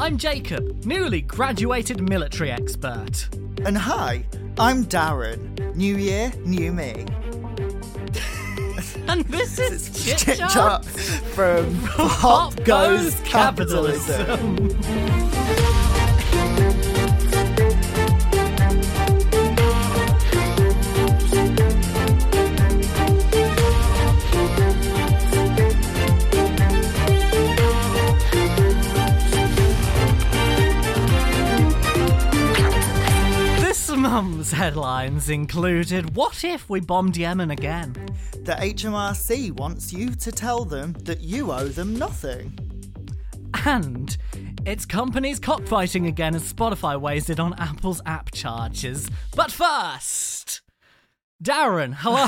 I'm Jacob, newly graduated military expert. And hi, I'm Darren. New year, new me. And this is Chit Chit Chat chat from Pop Goes Capitalism. Month's headlines included What if we bombed Yemen again? The HMRC wants you to tell them that you owe them nothing. And it's companies cockfighting again as Spotify weighs it on Apple's app charges. But first, Darren, hello.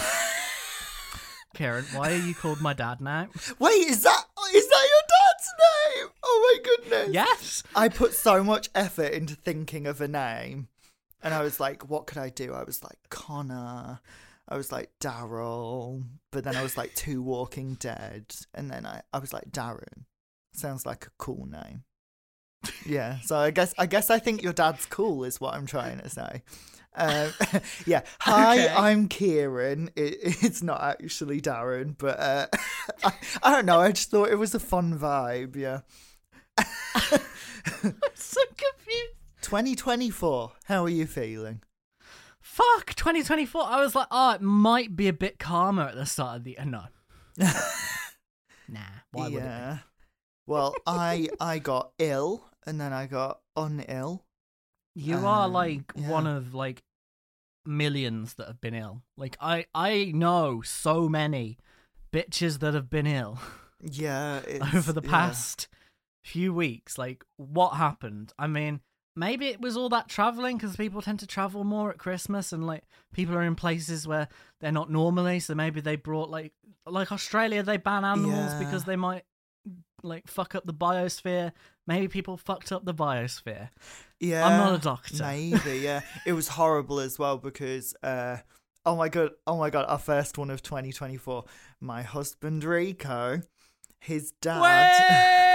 Karen, why are you called my dad now? Wait, is that is that your dad's name? Oh my goodness. Yes. I put so much effort into thinking of a name. And I was like, what could I do? I was like, Connor. I was like, Daryl. But then I was like, Two Walking Dead. And then I, I was like, Darren. Sounds like a cool name. Yeah. So I guess I guess I think your dad's cool is what I'm trying to say. Um, yeah. Hi, Okay. I'm Kieran. It, it's not actually Darren, but uh, I, I don't know. I just thought it was a fun vibe. Yeah. I'm so confused. 2024. How are you feeling? Fuck, 2024. I was like, oh, it might be a bit calmer at the start of the. Uh, no. nah. Why would it yeah. Well, I I got ill and then I got unill. be? You are Um, like yeah. one of like millions that have been ill. Like I, I know so many bitches that have been ill Yeah. It's, over the yeah. past few weeks. Like, what happened? I mean, maybe it was all that traveling because people tend to travel more at Christmas, and like people are in places where they're not normally. So maybe they brought like like Australia, they ban animals Yeah. because they might like fuck up the biosphere. Maybe people fucked up the biosphere. Yeah. I'm not a doctor. Maybe, yeah. it was horrible as well because uh oh my god, oh my god, our first one of 2024. My husband Rico, his dad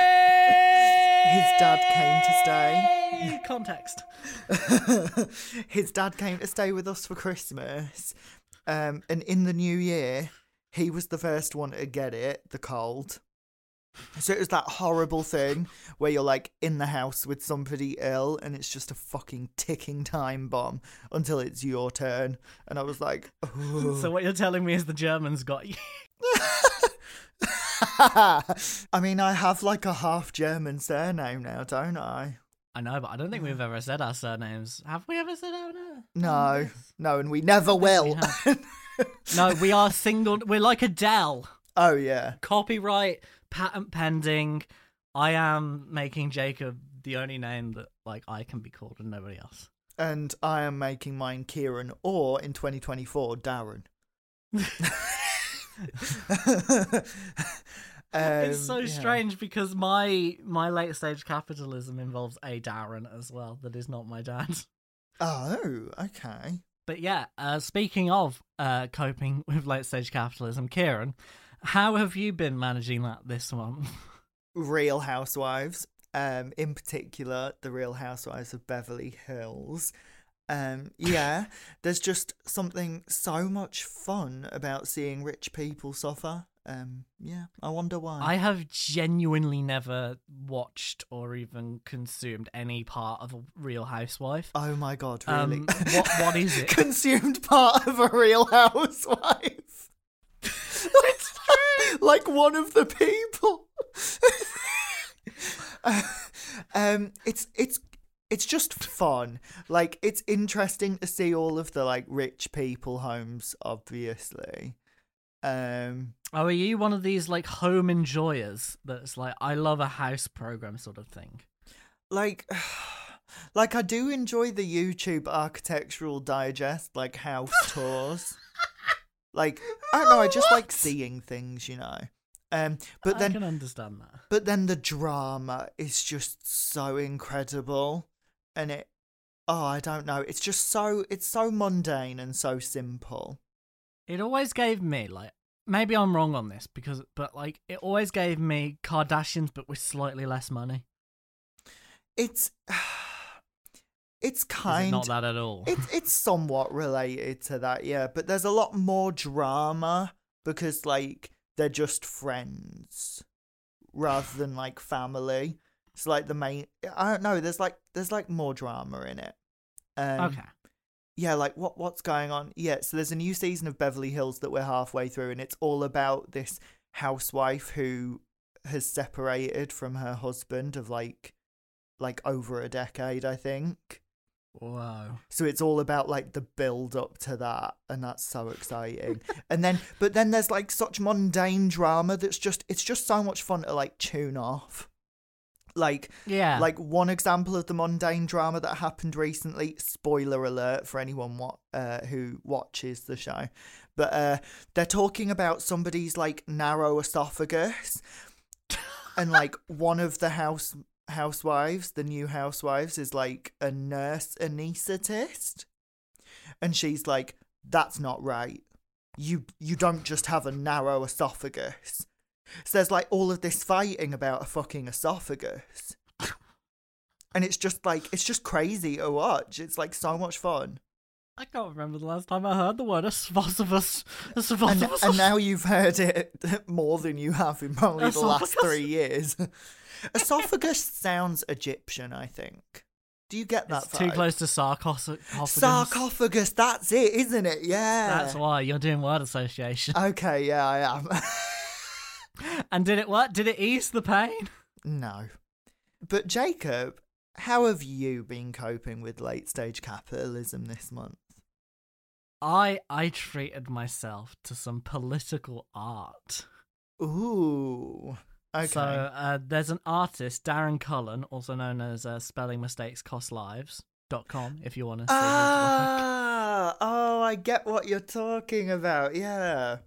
His dad came to stay. Context. his dad came to stay with us for Christmas. Um, and in the new year, he was the first one to get it, the cold. So it was that horrible thing where you're like in the house with somebody ill and it's just a fucking ticking time bomb until it's your turn. And I was like. So what you're telling me is the Germans got you. I mean, I have like a half German surname now, don't I? I know, but I don't think we've ever said our surnames. Have we ever said our names? No, no, and we never will. have. No, we are single. We're like Adele. oh, yeah. Copyright, patent pending. I am making Jacob the only name that like I can be called and nobody else. and I am making mine Kieran or in 2024 Darren. it's so Um, yeah. strange because my my late stage capitalism involves a Darren as well. That is not my dad. Oh, okay. But yeah, uh, speaking of uh, coping with late stage capitalism, Kieran, how have you been managing that this month? Real Housewives, um, in particular, the Real Housewives of Beverly Hills. Um, yeah, there's just something so much fun about seeing rich people suffer. Um, yeah, I wonder why. I have genuinely never watched or even consumed any part of a Real Housewife. Oh my god, really? Um, what what is it? Consumed part of a Real Housewife. it's true. like one of the people. um, it's it's it's just fun. Like it's interesting to see all of the like rich people homes, obviously. Um, Oh, are you one of these like home enjoyers that's like I love a house program sort of thing? like. Like I do enjoy the YouTube architectural digest, like house tours. like I don't know, I just like seeing things, you know. Um, but I then can understand that. But then the drama is just so incredible. And it oh, I don't know. It's just so it's so mundane and so simple. It always gave me like maybe I'm wrong on this because but like it always gave me Kardashians but with slightly less money. it's it's kind not that at all? it's it's somewhat related to that, yeah. But there's a lot more drama because like they're just friends rather than like family. It's like the main. I don't know. There's like there's like more drama in it. Um, okay. Yeah, like what what's going on? Yeah, so there's a new season of Beverly Hills that we're halfway through, and it's all about this housewife who has separated from her husband of like like over a decade, I think. Wow. So it's all about like the build up to that, and that's so exciting. and then, but then there's like such mundane drama that's just it's just so much fun to like tune off. Like Yeah. like one example of the mundane drama that happened recently. Spoiler alert for anyone what uh, who watches the show, but uh, they're talking about somebody's like narrow esophagus, and like one of the house housewives, the new housewives, is like a nurse anesthetist, and she's like, "That's not right. You you don't just have a narrow esophagus." So there's like all of this fighting about a fucking esophagus. And it's just like it's just crazy to watch. It's like so much fun. I can't remember the last time I heard the word esophagus. And, Esophagus. and now you've heard it more than you have in probably the last three years. esophagus sounds Egyptian, I think. Do you get that? It's too close to sarcophagus. Sarcophagus, that's it, isn't it? Yeah. That's why you're doing word association. Okay, yeah, I am. And did it work? Did it ease the pain? no. But Jacob, how have you been coping with late stage capitalism this month? I I treated myself to some political art. Ooh. Okay. So uh, there's an artist, Darren Cullen, also known as uh, Spelling Mistakes Cost Lives. Dot com if you want to see ah, oh, I get what you're talking about. Yeah.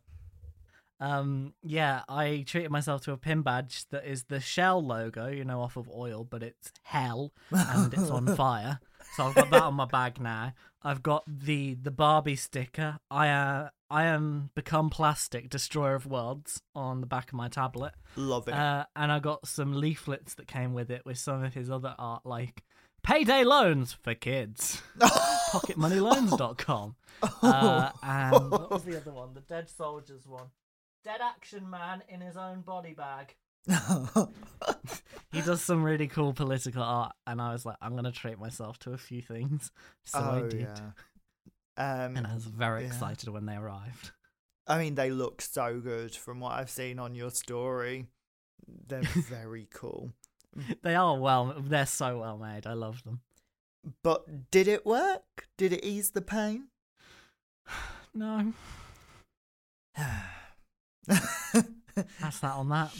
Um, yeah, I treated myself to a pin badge that is the Shell logo, you know, off of oil, but it's hell and it's on fire. So I've got that on my bag now. I've got the the Barbie sticker. I uh, I am become plastic, destroyer of worlds, on the back of my tablet. Love it. Uh, and I got some leaflets that came with it with some of his other art, like payday loans for kids, pocketmoneyloans.com. Uh, and what was the other one? The Dead Soldiers one. Dead Action Man in his own body bag. He does some really cool political art, and I was like, I'm gonna treat myself to a few things. So I oh, did, yeah. Um, and I was very yeah. excited when they arrived. I mean, they look so good from what I've seen on your story. They're very cool. They are well, they're so well made. I love them. But did it work? Did it ease the pain? No, that's that on that.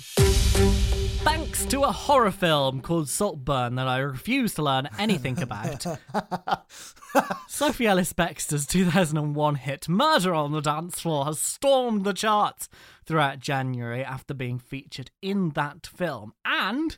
Thanks to a horror film called Saltburn that I refuse to learn anything about. Sophie Ellis Bextor's 2001 hit Murder on the Dance Floor has stormed the charts throughout January after being featured in that film. And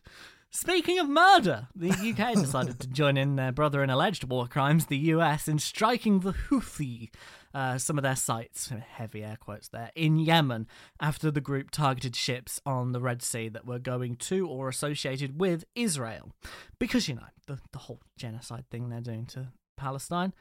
speaking of murder, the UK decided to join in their brother in alleged war crimes, the US, in striking the Houthi. Uh, some of their sites, heavy air quotes there, in Yemen after the group targeted ships on the Red Sea that were going to or associated with Israel. Because, you know, the, the whole genocide thing they're doing to Palestine.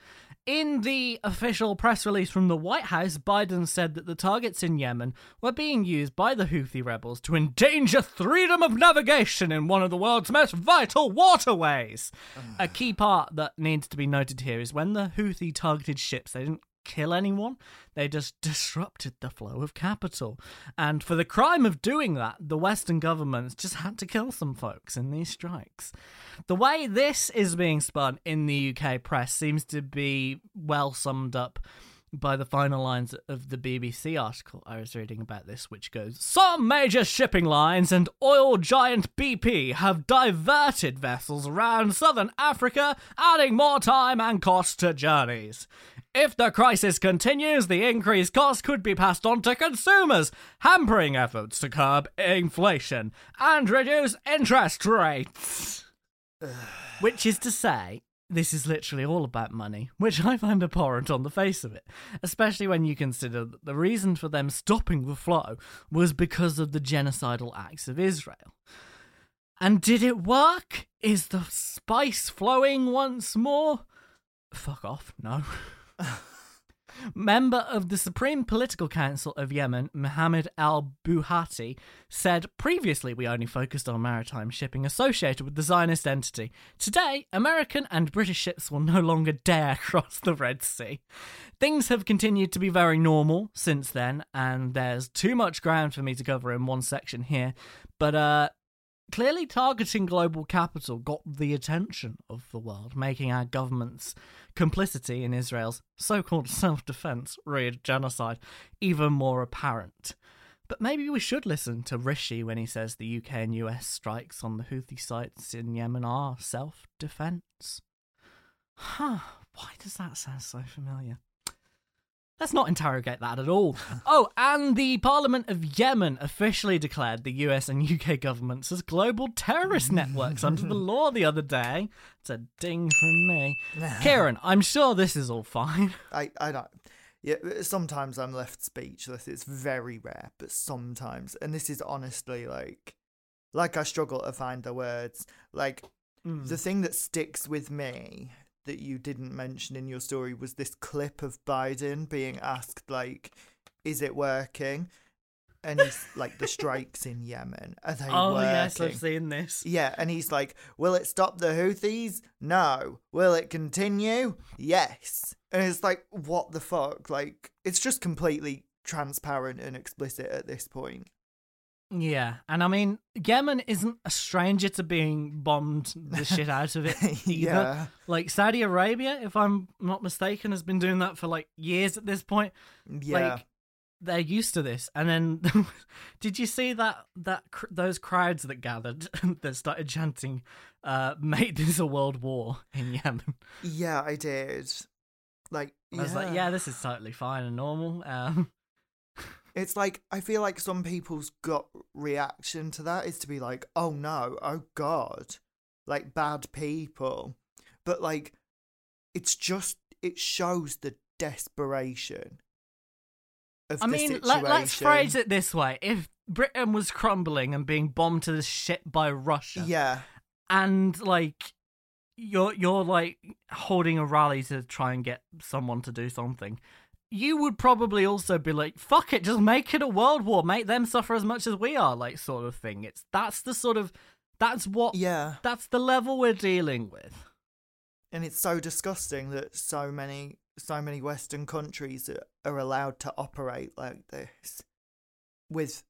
In the official press release from the White House, Biden said that the targets in Yemen were being used by the Houthi rebels to endanger freedom of navigation in one of the world's most vital waterways. A key part that needs to be noted here is when the Houthi targeted ships, they didn't kill anyone. They just disrupted the flow of capital. And for the crime of doing that, the Western governments just had to kill some folks in these strikes. The way this is being spun in the UK press seems to be well summed up by the final lines of the BBC article I was reading about this, which goes Some major shipping lines and oil giant BP have diverted vessels around southern Africa, adding more time and cost to journeys. If the crisis continues, the increased cost could be passed on to consumers, hampering efforts to curb inflation and reduce interest rates. Which is to say, this is literally all about money, which I find abhorrent on the face of it, especially when you consider that the reason for them stopping the flow was because of the genocidal acts of Israel. And did it work? Is the spice flowing once more? Fuck off, no. Member of the Supreme Political Council of Yemen, Mohammed al Bukhaiti, said previously we only focused on maritime shipping associated with the Zionist entity. Today, American and British ships will no longer dare cross the Red Sea. Things have continued to be very normal since then, and there's too much ground for me to cover in one section here. But uh, clearly, targeting global capital got the attention of the world, making our government's complicity in Israel's so called self defense, raid genocide, even more apparent. But maybe we should listen to Rishi when he says the UK and US strikes on the Houthi sites in Yemen are self defense. Huh, why does that sound so familiar? Let's not interrogate that at all. Oh, and the Parliament of Yemen officially declared the US and UK governments as global terrorist networks under the law the other day. It's a ding from me. Kieran, I'm sure this is all fine. I, I don't. Yeah, sometimes I'm left speechless. It's very rare, but sometimes, and this is honestly like, like I struggle to find the words. Like Mm. the thing that sticks with me that you didn't mention in your story was this clip of Biden being asked like, "Is it working?" And he's like, "The strikes in Yemen are they Oh, working?" yes, I've seen this. Yeah, and he's like, Will it stop the Houthis? No. Will it continue? Yes. And it's like, What the fuck? Like, it's just completely transparent and explicit at this point. Yeah, and I mean, Yemen isn't a stranger to being bombed the shit out of it either. yeah. Like Saudi Arabia, if I'm not mistaken, has been doing that for like years at this point. Yeah. Like they're used to this. And then, did you see that that cr- those crowds that gathered that started chanting, uh, "Make this a world war" in Yemen? yeah, I did. Like, I was like, yeah, this is totally fine and normal. Um, It's like, I feel like some people's gut reaction to that is to be like, Oh no, oh god. Like, bad people. But, like, it's just, it shows the desperation. Of I mean, let, let's phrase it this way: if Britain was crumbling and being bombed to the shit by Russia, Yeah. and like you're you're like holding a rally to try and get someone to do something you would probably also be like fuck it just make it a world war make them suffer as much as we are like sort of thing it's that's the sort of that's what Yeah. that's the level we're dealing with And it's so disgusting that so many so many Western countries are- allowed to operate like this. With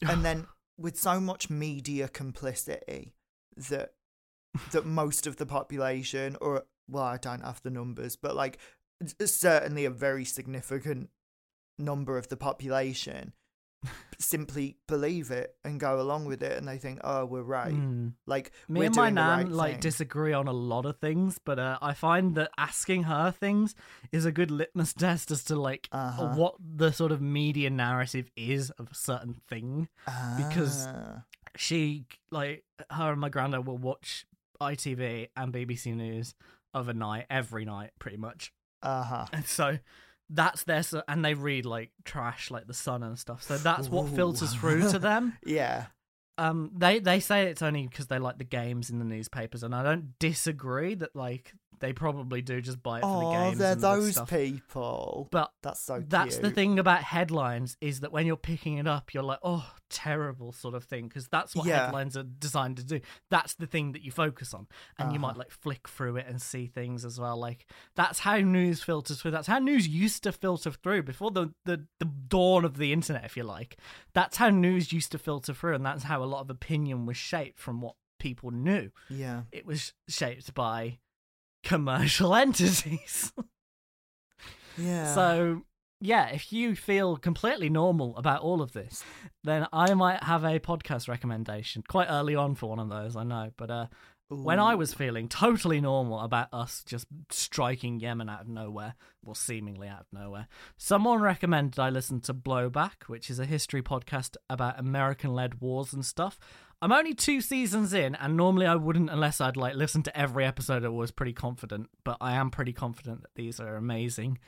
and then with so much media complicity that that most of the population or well I don't have the numbers but like certainly a very significant number of the population simply believe it and go along with it and they think oh we're right Mm. like me and my nan right like thing. disagree on a lot of things but uh, i find that asking her things is a good litmus test as to like Uh-huh. what the sort of media narrative is of a certain thing because- Ah. she like her and my granddad will watch ITV and BBC News overnight every night pretty much uh-huh. And so that's their and they read like trash like the Sun and stuff. So that's what Ooh. filters through to them. Yeah. Um they they say it's only because they like the games in the newspapers and I don't disagree that like they probably do just buy it for the game. Oh, games they're and those stuff. people. but That's so that's the thing about headlines is that when you're picking it up you're like oh terrible sort of thing because that's what Yeah. headlines are designed to do that's the thing that you focus on and you might Uh-huh. like flick through it and see things as well like that's how news filters through that's how news used to filter through before the, the the dawn of the internet if you like that's how news used to filter through and that's how a lot of opinion was shaped from what people knew Yeah. it was shaped by commercial entities Yeah. so, yeah, if you feel completely normal about all of this, then I might have a podcast recommendation. Quite early on for one of those, I know. But uh, when I was feeling totally normal about us just striking Yemen out of nowhere, well, seemingly out of nowhere, someone recommended I listen to Blowback, which is a history podcast about American led wars and stuff. I'm only two seasons in, and normally I wouldn't unless I'd like listen to every episode. I was pretty confident, but I am pretty confident that these are amazing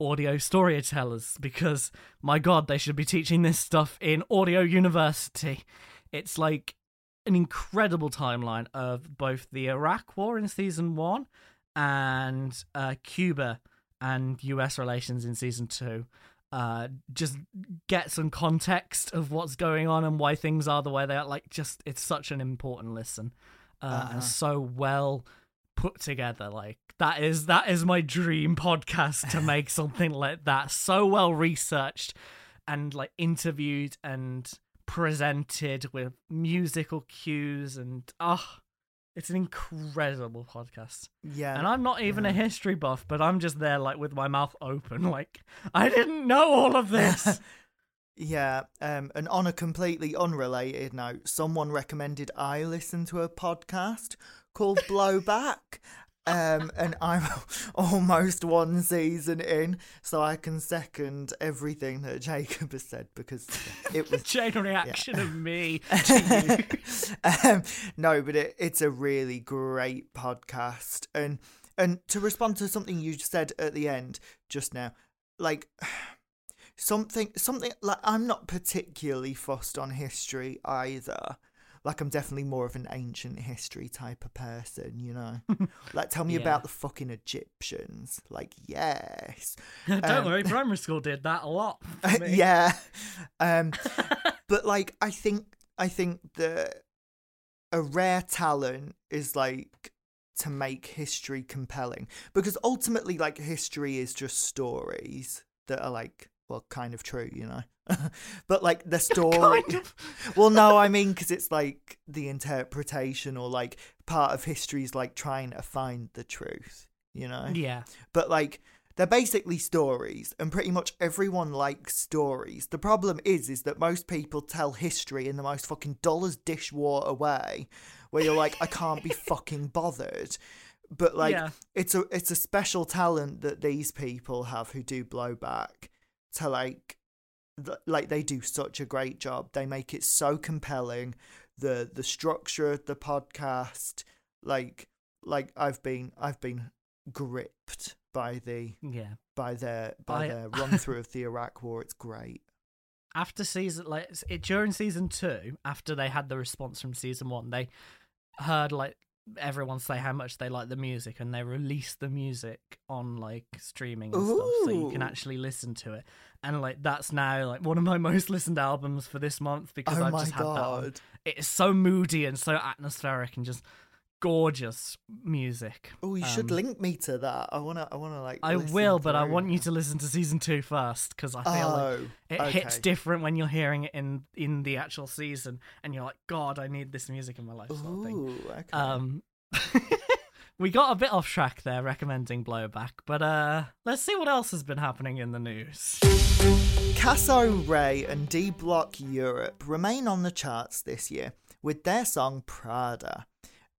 audio storytellers because my god, they should be teaching this stuff in audio university. It's like an incredible timeline of both the Iraq War in season one and uh, Cuba and US relations in season two. Uh, just get some context of what's going on and why things are the way they are. Like, just it's such an important listen, uh, Uh-huh. and so well put together. Like that is that is my dream podcast to make something like that. So well researched and like interviewed and presented with musical cues and oh, it's an incredible podcast. Yeah. And I'm not even a history buff, but I'm just there like with my mouth open, like I didn't know all of this. Yeah, um, and on a completely unrelated note, someone recommended I listen to a podcast called Blowback. Um, and I'm almost one season in, so I can second everything that Jacob has said because it was Chain reaction of me to you. um, no, but it, it's a really great podcast. And and to respond to something you said at the end just now, like something something like I'm not particularly fussed on history either. Like I'm definitely more of an ancient history type of person, you know. like tell me Yeah. about the fucking Egyptians. Like yes. Don't Um, worry, primary school did that a lot. yeah. Um but like I think I think that a rare talent is like to make history compelling because ultimately like history is just stories that are like well kind of true you know but like the story Kind of. well no i mean because it's like the interpretation or like part of history is like trying to find the truth you know Yeah. but like they're basically stories and pretty much everyone likes stories the problem is is that most people tell history in the most fucking dollars dishwater way where you're like i can't be fucking bothered but like Yeah. it's a it's a special talent that these people have who do blowback to like th- like they do such a great job. They make it so compelling. The the structure of the podcast like like i've been i've been gripped by the Yeah. by their by I- their run through of the iraq war. It's great. After season like it during season two after they had the response from season one they heard like everyone say how much they like the music and they release the music on like streaming and stuff so you can actually listen to it. And like that's now like one of my most listened albums for this month because oh i've just had that on. it's so moody and so atmospheric and just gorgeous music. Oh you should Um, link me to that. I want to i want to like i will but i want you to listen to season two first because i feel like oh it hits different when you're hearing it in in the actual season and you're like god i need this music in my life sort of thing. Ooh, okay. um we got a bit off track there recommending blowback but uh let's see what else has been happening in the news. Cassö Raye and D Block Europe remain on the charts this year with their song Prada.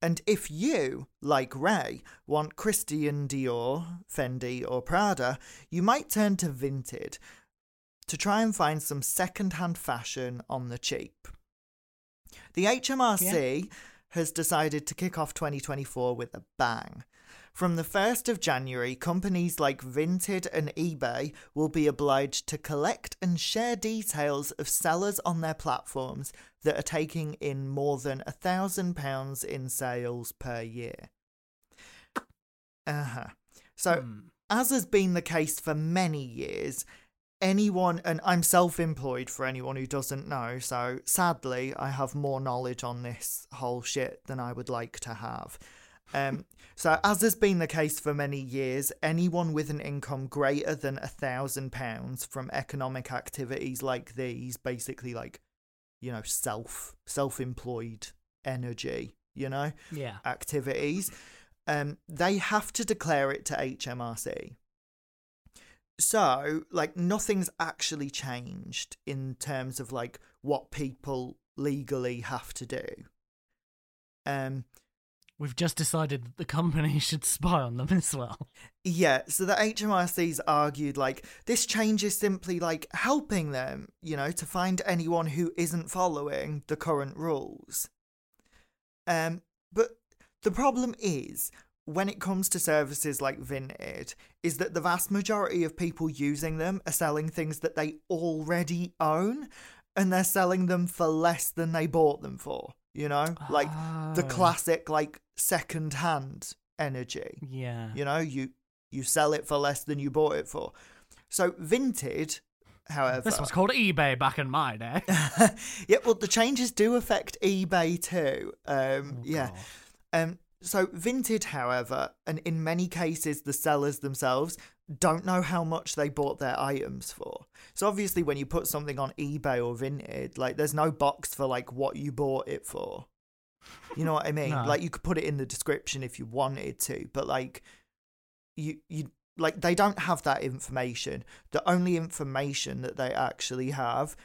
And if you, like Raye, want Christian Dior, Fendi, or Prada, you might turn to Vinted to try and find some second hand fashion on the cheap. The HMRC has decided to kick off 2024 with a bang. From the 1st of January, companies like Vinted and eBay will be obliged to collect and share details of sellers on their platforms that are taking in more than £1,000 in sales per year. Uh huh. So, Hmm. as has been the case for many years, anyone, and I'm self employed for anyone who doesn't know, so sadly, I have more knowledge on this whole shit than I would like to have. Um, so, as has been the case for many years, anyone with an income greater than a thousand pounds from economic activities like these, basically like, you know, self self employed energy, you know, yeah activities, um, they have to declare it to HMRC. So, like, nothing's actually changed in terms of like what people legally have to do. Um, we've just decided that the company should spy on them as well yeah, so the HMRC's argued like this change is simply like helping them, you know, to find anyone who isn't following the current rules. Um, but the problem is when it comes to services like Vinted, is that the vast majority of people using them are selling things that they already own, and they're selling them for less than they bought them for. You know, like the Oh. classic like second hand energy. Yeah. You know, you you sell it for less than you bought it for. So vinted, however, This was called eBay back in my day. yeah, well, the changes do affect eBay too. Um, Oh, yeah. God. Um, so vinted, however, and in many cases, the sellers themselves don't know how much they bought their items for. So obviously, when you put something on eBay or Vinted, like there's no box for like what you bought it for. You know what I mean? No. Like you could put it in the description if you wanted to, but like you you like they don't have that information. The only information that they actually have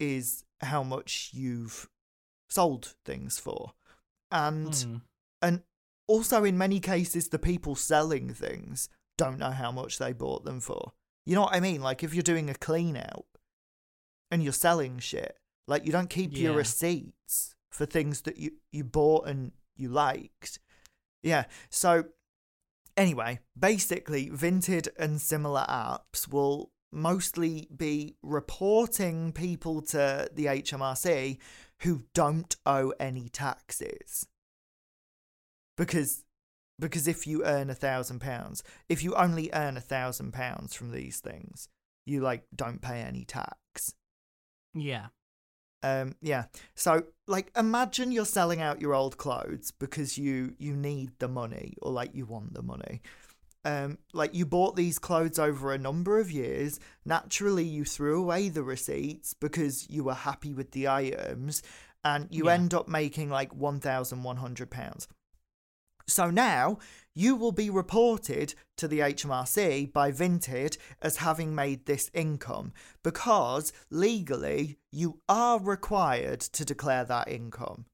is how much you've sold things for. And Hmm. and also in many cases the people selling things don't know how much they bought them for. You know what I mean? Like if you're doing a clean out and you're selling shit, like you don't keep your receipts for things that you you bought and you liked. Yeah. So anyway, basically Vinted and similar apps will mostly be reporting people to the HMRC who don't owe any taxes because because if you earn a thousand pounds if you only earn a thousand pounds from these things you like don't pay any tax. Yeah. um yeah. So like imagine you're selling out your old clothes because you you need the money or like you want the money. Um like you bought these clothes over a number of years. Naturally you threw away the receipts because you were happy with the items and you Yeah. end up making like 1100 pounds so now you will be reported to the HMRC by Vinted as having made this income because legally you are required to declare that income.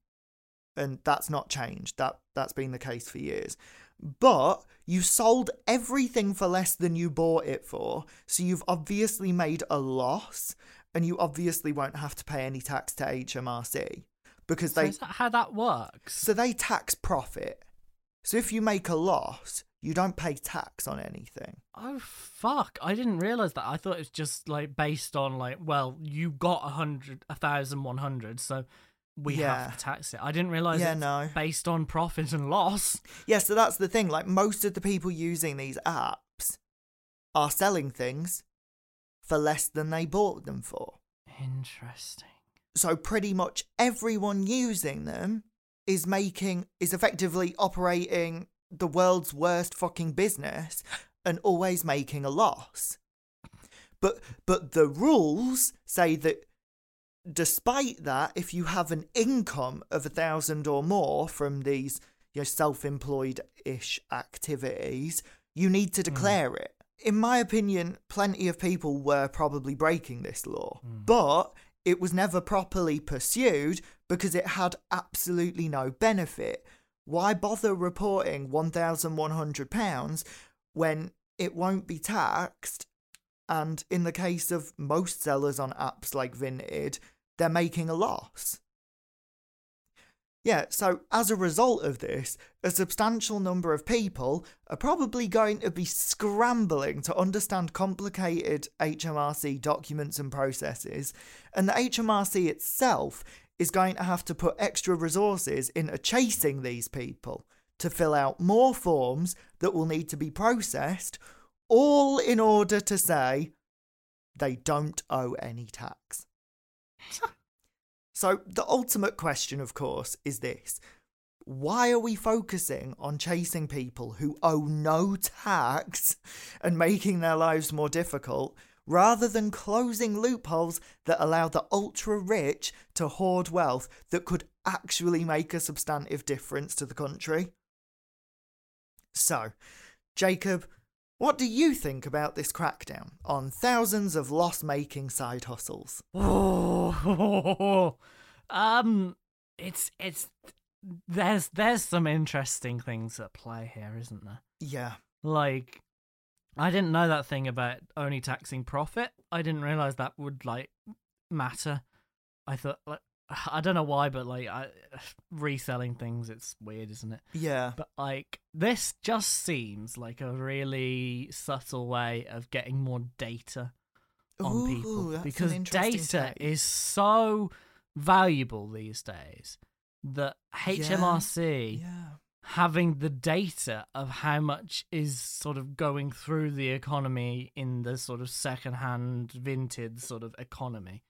And that's not changed. That that's been the case for years. But you sold everything for less than you bought it for, so you've obviously made a loss and you obviously won't have to pay any tax to HMRC because So they is that how that works? so they tax profit. So if you make a loss, you don't pay tax on anything. Oh fuck! I didn't realize that. I thought it was just like based on like, well, you got a hundred, a thousand, one hundred, so we Yeah. have to tax it. I didn't realize Yeah, it's no. based on profit and loss. Yeah, so that's the thing. Like most of the people using these apps are selling things for less than they bought them for. Interesting. So pretty much everyone using them is making is effectively operating the world's worst fucking business and always making a loss. But but the rules say that despite that, if you have an income of a thousand or more from these you know, self-employed ish activities, you need to hmm. declare it. In my opinion, plenty of people were probably breaking this law, hmm. but it was never properly pursued because it had absolutely no benefit. Why bother reporting £1,100 when it won't be taxed? And in the case of most sellers on apps like Vinted, they're making a loss. Yeah, so as a result of this, a substantial number of people are probably going to be scrambling to understand complicated HMRC documents and processes, and the HMRC itself is going to have to put extra resources into chasing these people to fill out more forms that will need to be processed, all in order to say they don't owe any tax. So, the ultimate question, of course, is this why are we focusing on chasing people who owe no tax and making their lives more difficult rather than closing loopholes that allow the ultra rich to hoard wealth that could actually make a substantive difference to the country? So, Jacob, what do you think about this crackdown on thousands of loss making side hustles? Oh, um, it's it's there's there's some interesting things at play here, isn't there? Yeah. Like, I didn't know that thing about only taxing profit. I didn't realize that would like matter. I thought like I don't know why, but like I, reselling things, it's weird, isn't it? Yeah. But like this just seems like a really subtle way of getting more data on Ooh, people because data is so valuable these days that HMRC Yeah. Having the data of how much is sort of going through the economy in the sort of second-hand vintage sort of economy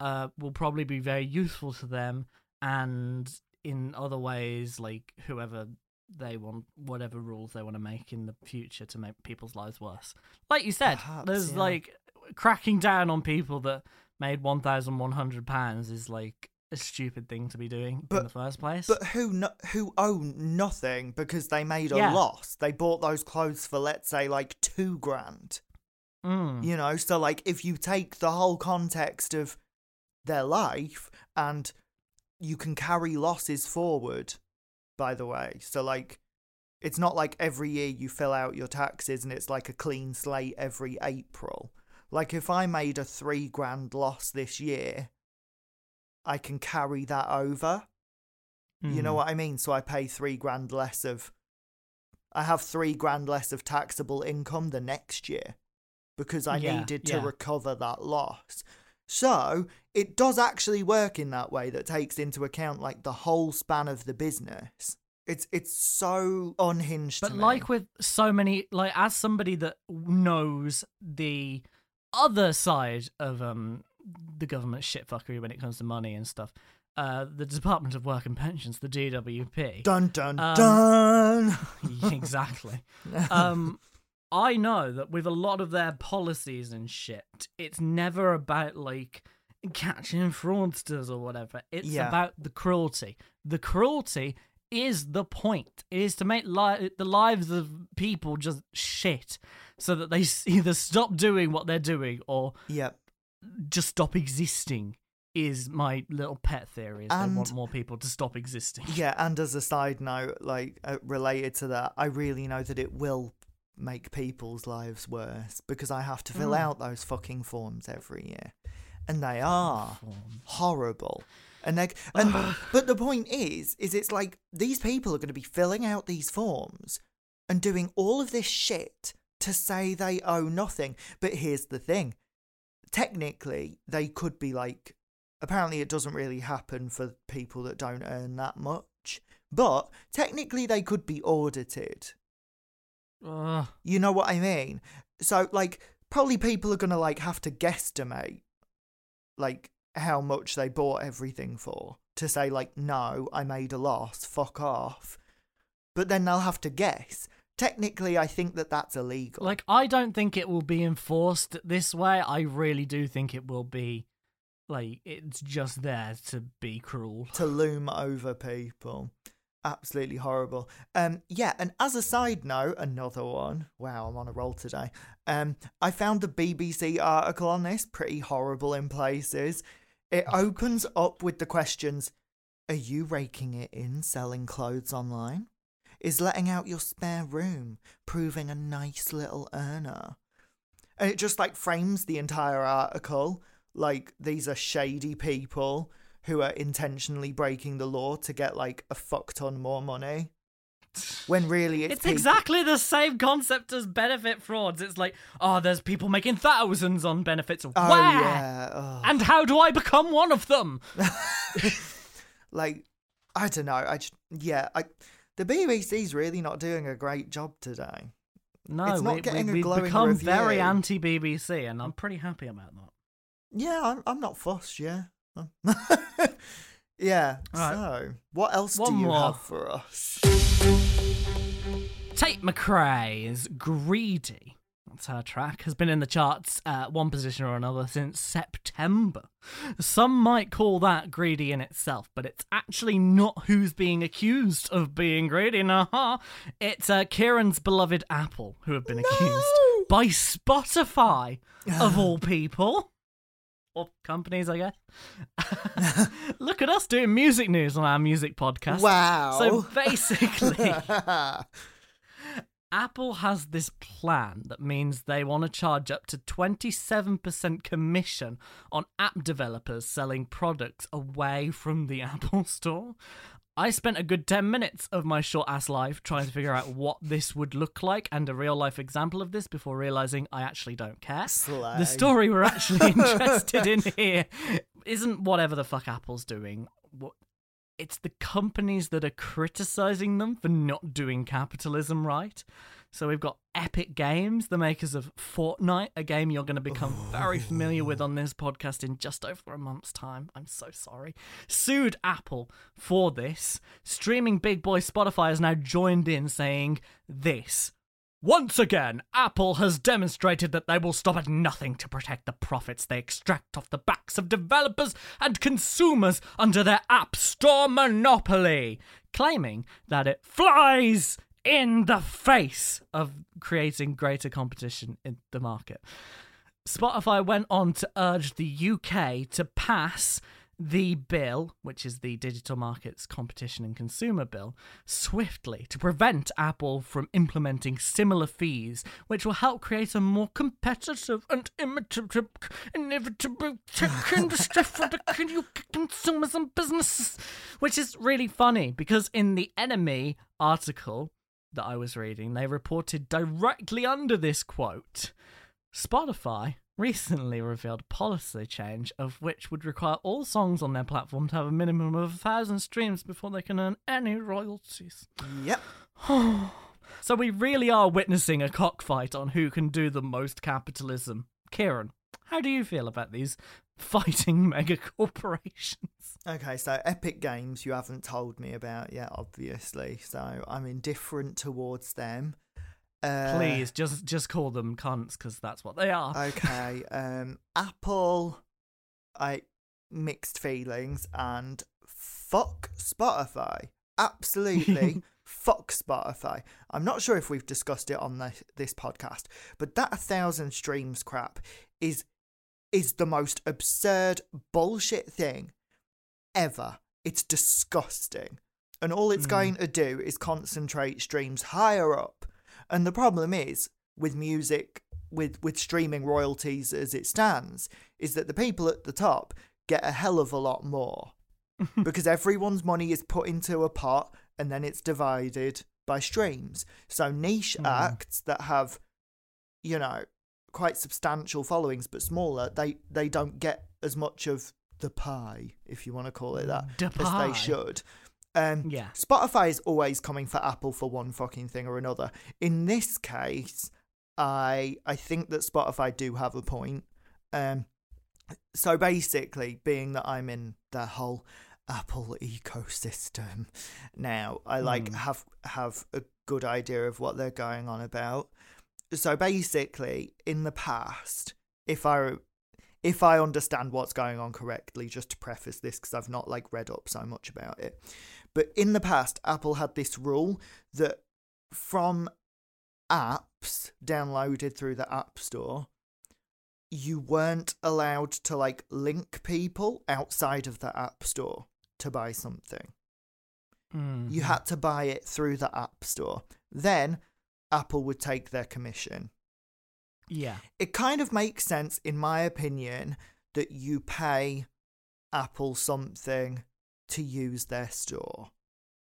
uh, will probably be very useful to them and in other ways like whoever they want whatever rules they want to make in the future to make people's lives worse like you said Perhaps, there's yeah. like cracking down on people that made 1100 pounds is like a stupid thing to be doing in the first place But who no- who own nothing because they made a Yeah. loss? They bought those clothes for let's say like two grand. Mm. You know, so like if you take the whole context of their life and you can carry losses forward, by the way. So like it's not like every year you fill out your taxes and it's like a clean slate every April. Like if I made a three grand loss this year, I can carry that over. You know Mm. what I mean? So I pay three grand less of. I have three grand less of taxable income the next year because I Yeah, needed to yeah. recover that loss. So it does actually work in that way that takes into account like the whole span of the business. It's it's so unhinged. But like with so many, like as somebody that knows the other side of um the government shitfuckery when it comes to money and stuff, uh, the Department of Work and Pensions, the DWP, dun dun Um, dun. exactly. Um, I know that with a lot of their policies and shit, it's never about like catching fraudsters or whatever. It's Yeah. about the cruelty. The cruelty is the point. It is to make li- the lives of people just shit, so that they either stop doing what they're doing or yep. Just stop existing. Is my little pet theory. Is they want more people to stop existing. Yeah, and as a side note, like uh, related to that, I really know that it will make people's lives worse because I have to fill Mm. out those fucking forms every year, and they are horrible. And they and but the point is, is it's like these people are going to be filling out these forms and doing all of this shit to say they owe nothing. But here's the thing: technically, they could be like. Apparently, it doesn't really happen for people that don't earn that much. But technically, they could be audited. Ugh. You know what I mean? So like probably people are gonna like have to guesstimate like how much they bought everything for to say like no, I made a loss, fuck off. But then they'll have to guess. Technically, I think that that's illegal. Like, I don't think it will be enforced this way. I really do think it will be, like, it's just there to be cruel. to loom over people. Absolutely horrible. Um, yeah, and as a side note, another one. Wow, I'm on a roll today. Um, I found the BBC article on this, pretty horrible in places. It opens up with the questions: Are you raking it in selling clothes online? Is letting out your spare room proving a nice little earner? And it just like frames the entire article like these are shady people who are intentionally breaking the law to get like a fuck ton more money. When really it's, It's people- exactly the same concept as benefit frauds. It's like, oh, there's people making thousands on benefits. Oh Where? yeah. oh. And how do I become one of them? like I don't know. I just, yeah. I the BBC's really not doing a great job today. No, It's not we, getting a we, have glowing become very anti BBC, and I'm pretty happy about that. Yeah, I'm, I'm not fussed. Yeah. yeah. Right. So, what else One do you more. have for us? Tate McRae is Greedy, her track, has been in the charts at one position or another since September. Some might call that greedy in itself, but it's actually not who's being accused of being greedy. Nah, it's uh, Kieran's beloved Apple who have been accused by Spotify, of all people. Or companies, I guess. Look at us doing music news on our music podcast. Wow. So basically, Apple has this plan that means they want to charge up to 27% commission on app developers selling products away from the Apple Store. I spent a good 10 minutes of my short ass life trying to figure out what this would look like and a real life example of this before realizing I actually don't care. Slay. The story we're actually interested in here isn't whatever the fuck Apple's doing. It's the companies that are criticizing them for not doing capitalism right. So we've got Epic Games, the makers of Fortnite, a game you're going to become very familiar with on this podcast in just over a month's time. I'm so sorry. Sued Apple for this. Streaming big boy Spotify has now joined in saying this. Once again, Apple has demonstrated that they will stop at nothing to protect the profits they extract off the backs of developers and consumers under their App Store monopoly, claiming that it flies in the face of creating greater competition in the market. Spotify went on to urge the UK to pass the bill, which is the Digital Markets Competition and Consumer Bill, swiftly to prevent Apple from implementing similar fees, which will help create a more competitive and inevitable, inevitable tech industry for the consumers and businesses. Which is really funny because in the NME article that I was reading, they reported directly under this quote Spotify recently revealed policy change of which would require all songs on their platform to have a minimum of a thousand streams before they can earn any royalties. Yep. so we really are witnessing a cockfight on who can do the most capitalism. Kieran, how do you feel about these fighting mega corporations? Okay, so Epic Games you haven't told me about yet, obviously. So I'm indifferent towards them. Uh, Please just just call them cunts because that's what they are. Okay. Um, Apple, I mixed feelings and fuck Spotify. Absolutely fuck Spotify. I'm not sure if we've discussed it on the, this podcast, but that a thousand streams crap is is the most absurd bullshit thing ever. It's disgusting. And all it's Mm. going to do is concentrate streams higher up. And the problem is with music, with, with streaming royalties as it stands, is that the people at the top get a hell of a lot more. because everyone's money is put into a pot and then it's divided by streams. So niche Mm. acts that have, you know, quite substantial followings but smaller, they they don't get as much of the pie, if you want to call it that, The as pie. they should. Um, Yeah. Spotify is always coming for Apple for one fucking thing or another. In this case, I I think that Spotify do have a point. Um, so basically, being that I'm in the whole Apple ecosystem now, I like Hmm. have have a good idea of what they're going on about. So basically, in the past, if I if I understand what's going on correctly, just to preface this because I've not like read up so much about it, but in the past, Apple had this rule that from apps downloaded through the App Store, you weren't allowed to like link people outside of the App Store to buy something. Mhm. You had to buy it through the App Store. Then Apple would take their commission. yeah. It kind of makes sense, in my opinion, that you pay Apple something to use their store.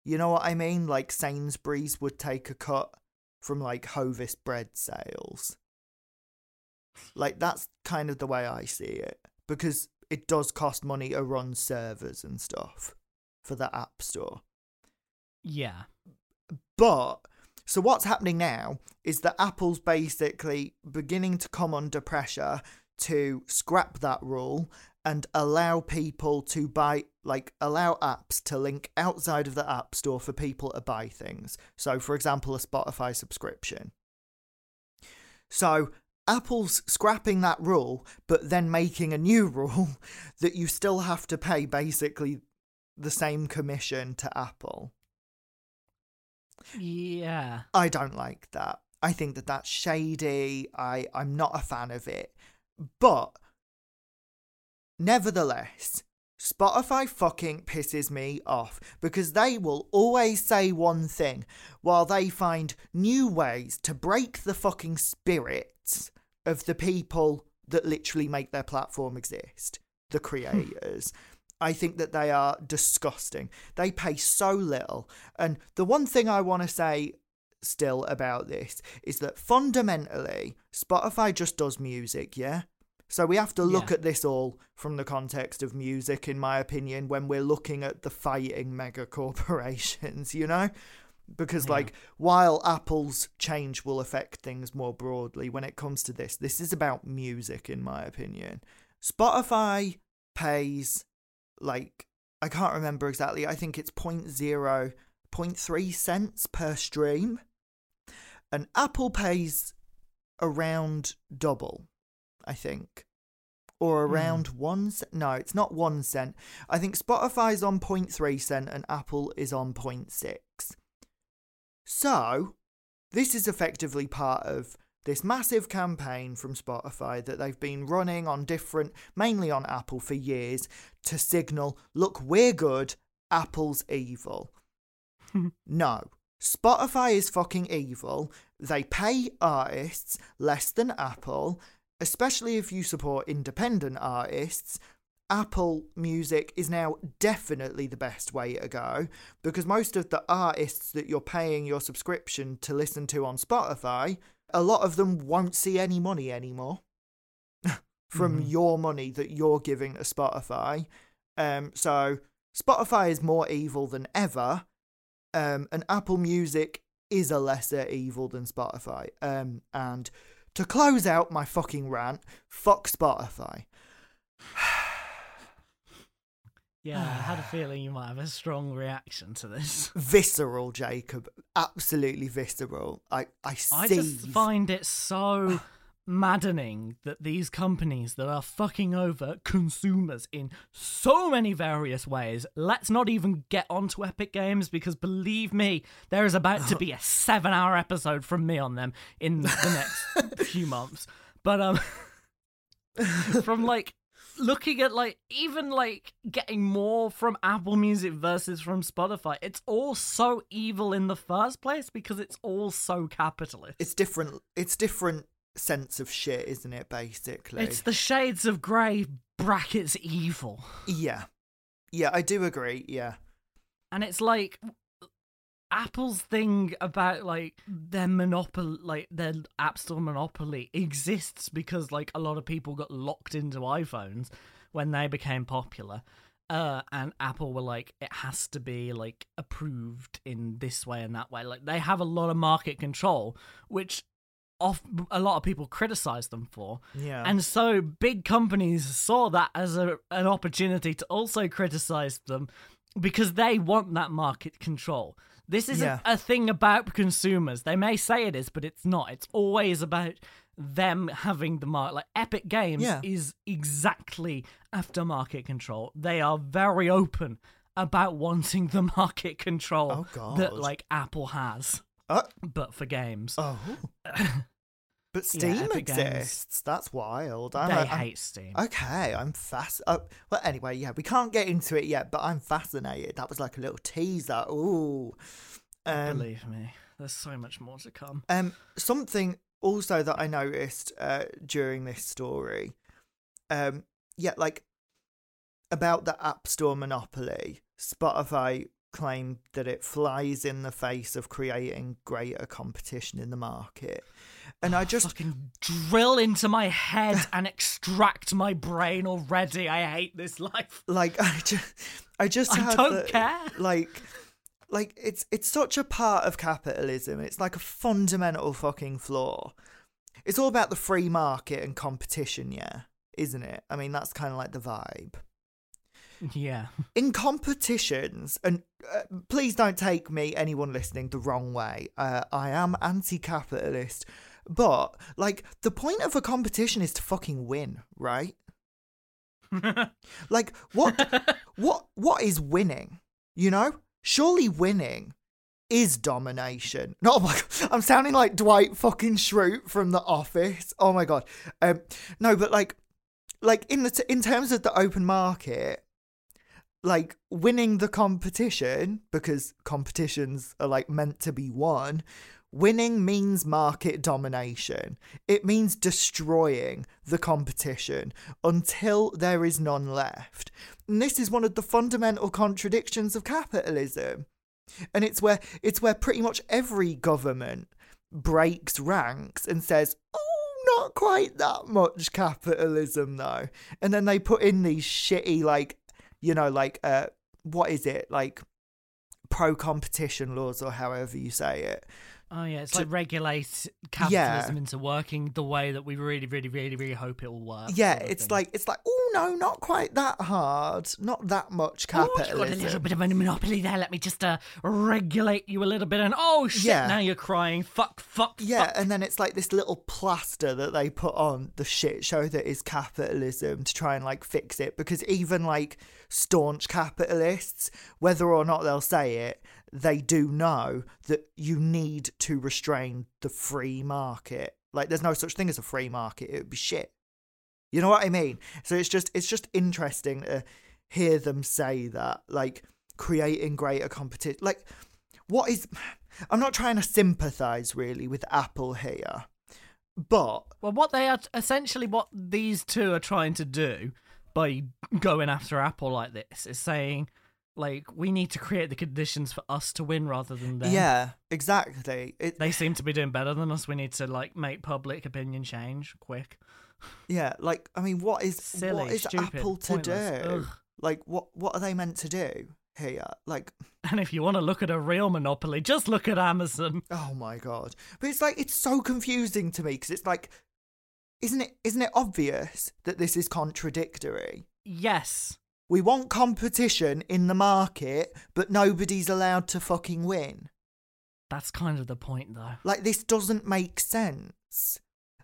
You know what I mean? Like Sainsbury's would take a cut from like Hovis bread sales. Like that's kind of the way I see it because it does cost money to run servers and stuff for the App Store. Yeah. But so what's happening now is that Apple's basically beginning to come under pressure to scrap that rule and allow people to buy like allow apps to link outside of the app store for people to buy things. So for example a Spotify subscription. So Apple's scrapping that rule but then making a new rule that you still have to pay basically the same commission to Apple. Yeah. I don't like that. I think that that's shady. I I'm not a fan of it. But nevertheless, Spotify fucking pisses me off because they will always say one thing while they find new ways to break the fucking spirits of the people that literally make their platform exist, the hmm. creators. I think that they are disgusting. They pay so little. And the one thing I want to say still about this is that fundamentally, Spotify just does music, yeah? So we have to look Yeah. at this all from the context of music, in my opinion, when we're looking at the fighting mega corporations, you know? Because, Yeah. like, while Apple's change will affect things more broadly, when it comes to this, this is about music, in my opinion. Spotify pays, like, I can't remember exactly, I think it's 0.0, 0.3 cents per stream. And Apple pays around double, I think. Or around mm. one cent. No, it's not one cent. I think Spotify's on 0.3 cent and Apple is on 0.6. So, this is effectively part of this massive campaign from Spotify that they've been running on different, mainly on Apple for years, to signal look, we're good, Apple's evil. Hmm. no, Spotify is fucking evil. They pay artists less than Apple, especially if you support independent artists. Apple Music is now definitely the best way to go because most of the artists that you're paying your subscription to listen to on Spotify, a lot of them won't see any money anymore from Mhm. your money that you're giving to Spotify. Um, so Spotify is more evil than ever, um, and Apple Music is a lesser evil than Spotify. Um, and to close out my fucking rant, fuck Spotify. Yeah, I had a feeling you might have a strong reaction to this. Visceral, Jacob. Absolutely visceral. I, I I just find it so maddening that these companies that are fucking over consumers in so many various ways. Let's not even get onto Epic Games because believe me, there is about to be a seven hour episode from me on them in the next few months. But um from like looking at like even like getting more from Apple Music versus from Spotify, it's all so evil in the first place because it's all so capitalist. it's different. It's different sense of shit, isn't it? Basically, It's the shades of grey brackets evil. yeah, yeah. I do agree. Yeah, And it's like Apple's thing about like their monopoly like their app store monopoly exists because like a lot of people got locked into iPhones when they became popular. Uh, and Apple were like, it has to be like approved in this way and that way. Like they have a lot of market control, which off a lot of people criticize them for. yeah. And so big companies saw that as a, an opportunity to also criticize them because they want that market control. This isn't Yeah. a thing about consumers. They may say it is, but it's not. It's always about them having the market. Like Epic Games Yeah. is exactly after market control. They are very open about wanting the market control Oh, that like Apple has, Uh, but for games. oh. But Yeah, Steam Games. exists. That's wild. I'm, they I'm- hate Steam. Okay, I'm fast. Uh, well, anyway, yeah, we can't get into it yet, but I'm fascinated. That was like a little teaser. Ooh. Um, Believe me, there's so much more to come. um, something also that I noticed uh, during this story, um, yeah, like about the App Store monopoly, Spotify claimed that it flies in the face of creating greater competition in the market. And I just fucking drill into my head and extract my brain already. I hate this life. like I just I just I don't the- care. like like it's it's such a part of capitalism. It's like a fundamental fucking flaw. It's all about the free market and competition, yeah, isn't it? I mean, that's kind of like the vibe. Yeah. In competitions, and uh, please don't take me, anyone listening, the wrong way. Uh, I am anti-capitalist, but like the point of a competition is to fucking win, right? Like what what what is winning? You know? Surely winning is domination. No, oh my god, I'm sounding like Dwight fucking Schrute from The Office. Oh my god. Um, no, but like, like in the t- in terms of the open market, like winning the competition because competitions are like meant to be won. Winning means market domination. It means destroying the competition until there is none left. And this is one of the fundamental contradictions of capitalism. And it's where it's where pretty much every government breaks ranks and says, "Oh, not quite that much capitalism though. And then they put in these shitty like you know like uh what is it like pro competition laws or however you say it. Oh yeah, it's To- like regulate capitalism into working the way that we really, really, really, really hope it will work. Yeah, sort of it's thing. like it's like oh no, not quite that hard, not that much Oh, you capitalism. got a little bit of a monopoly there. Let me just uh, regulate you a little bit. And oh shit, Yeah. now you're crying. Fuck, fuck, Yeah, fuck. and then it's like this little plaster that they put on the shit show that is capitalism to try and like fix it. Because even like staunch capitalists, whether or not they'll say it, they do know that you need to restrain the free market. Like there's no such thing as a free market. It would be shit. You know what I mean? So it's just it's just interesting to hear them say that, like creating greater competition. Like, what is? I'm not trying to sympathise really with Apple here, but Well, what they are essentially what these two are trying to do by going after Apple like this is saying, like, we need to create the conditions for us to win rather than them. yeah, exactly. It, They seem to be doing better than us. We need to like make public opinion change quick. yeah, like I mean, what is Silly, what is stupid, Apple to pointless. do? Ugh. Like, what what are they meant to do here? Like, And if you want to look at a real monopoly, just look at Amazon. oh my god! But it's like it's so confusing to me because it's like, isn't it isn't it obvious that this is contradictory? Yes. We want competition in the market, but nobody's allowed to fucking win. That's kind of the point, though. Like, this doesn't make sense.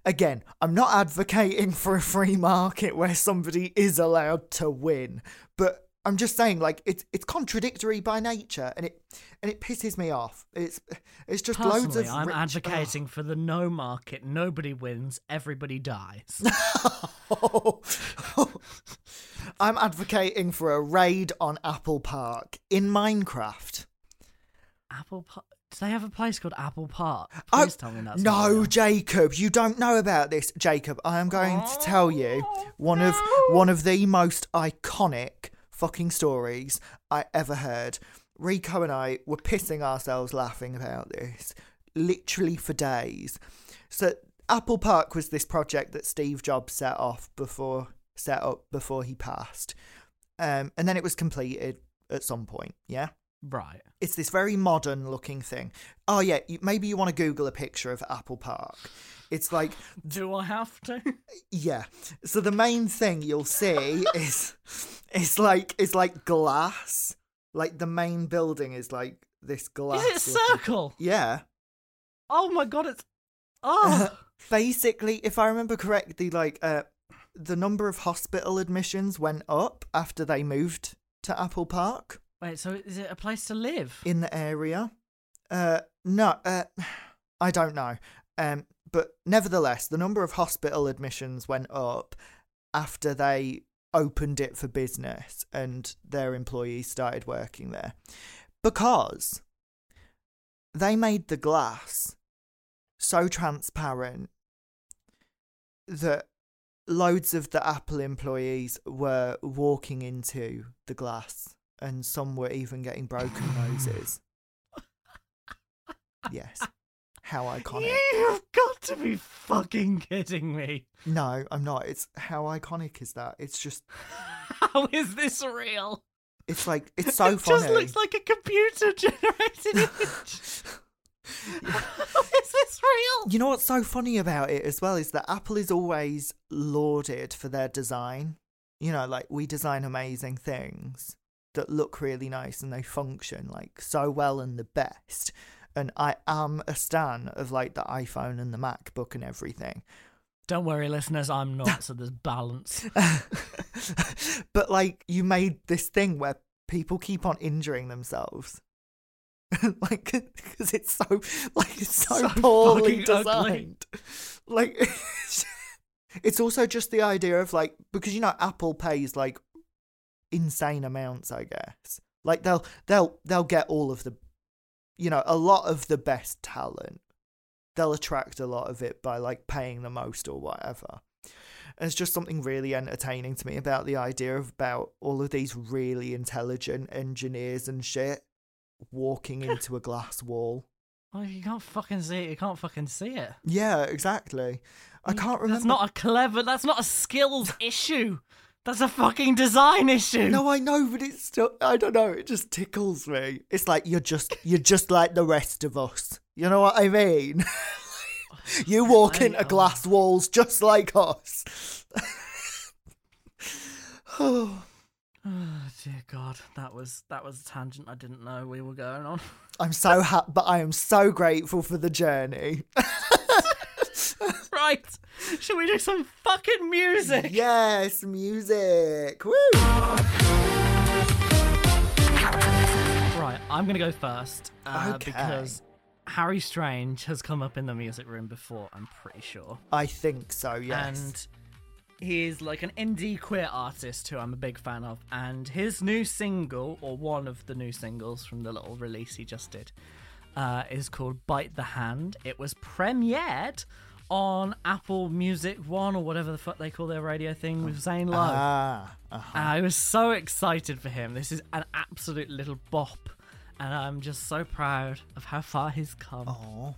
Again, I'm not advocating for a free market where somebody is allowed to win, but I'm just saying, like, it's it's contradictory by nature, and it and it pisses me off. It's it's just Personally, loads of. I'm rich- advocating for the no market. Nobody wins, everybody dies. I'm advocating for a raid on Apple Park in Minecraft. Apple Park. Do they have a place called Apple Park? Oh, Please tell me that's No. Jacob, you don't know about this. Jacob, I am going to tell you oh, one of one of the most iconic fucking stories I ever heard. Rico and I were pissing ourselves laughing about this literally for days. So Apple Park was this project that Steve Jobs set off before set up before he passed. Um, and then it was completed at some point, yeah? Right. it's this very modern looking thing. Oh yeah, you, maybe you want to Google a picture of Apple Park. It's like Do I have to? yeah. So the main thing you'll see is it's like it's like glass. Like the main building is like this glass. Is it looking- circle? Yeah. Oh my god, it's. Oh! Basically, if I remember correctly, like uh, the number of hospital admissions went up after they moved to Apple Park. Wait, so is it a place to live? in the area. Uh, no, uh, I don't know. Um, but nevertheless, the number of hospital admissions went up after they opened it for business and their employees started working there because they made the glass so transparent that loads of the Apple employees were walking into the glass and some were even getting broken noses. Yes. How iconic. You've got to be fucking kidding me. No, I'm not. It's how iconic is that? It's just How is this real? it's like it's so it funny. It just looks like a computer generated image. is this real? You know what's so funny about it as well is that Apple is always lauded for their design. You know, like we design amazing things that look really nice and they function like so well and the best. And I am a stan of like the iPhone and the MacBook and everything. Don't worry, listeners, I'm not, so there's balance. but like you made this thing where people keep on injuring themselves. like because it's so like it's so, So poorly fucking ugly. designed. Like it's also just the idea of like because you know Apple pays like insane amounts, I guess. Like they'll they'll they'll get all of the you know, a lot of the best talent. They'll attract a lot of it by like paying the most or whatever. And it's just something really entertaining to me about the idea of about all of these really intelligent engineers and shit walking into a glass wall. Oh, you can't fucking see it. You can't fucking see it. Yeah, exactly. I can't remember. That's not a clever. That's not a skills issue. That's a fucking design issue. No, I know, but it's still. I don't know. It just tickles me. It's like you're just you're just like the rest of us. You know what I mean? you walk I- into glass walls just like us. oh, Oh dear God, that was that was a tangent I didn't know we were going on. I'm so happy, but I am so grateful for the journey. right, should we do some fucking music? yes, music. Woo! Right, I'm gonna go first uh, Okay. because Harry Strange has come up in the music room before. I'm pretty sure, I think so. Yes. and he's like an indie queer artist who I'm a big fan of. And his new single, or one of the new singles from the little release he just did, uh, is called "Bite the Hand." It was premiered on Apple Music One or whatever the fuck they call their radio thing with Zane Lowe. ah, uh-huh. And I was so excited for him. This is an absolute little bop. And I'm just so proud of how far he's come oh,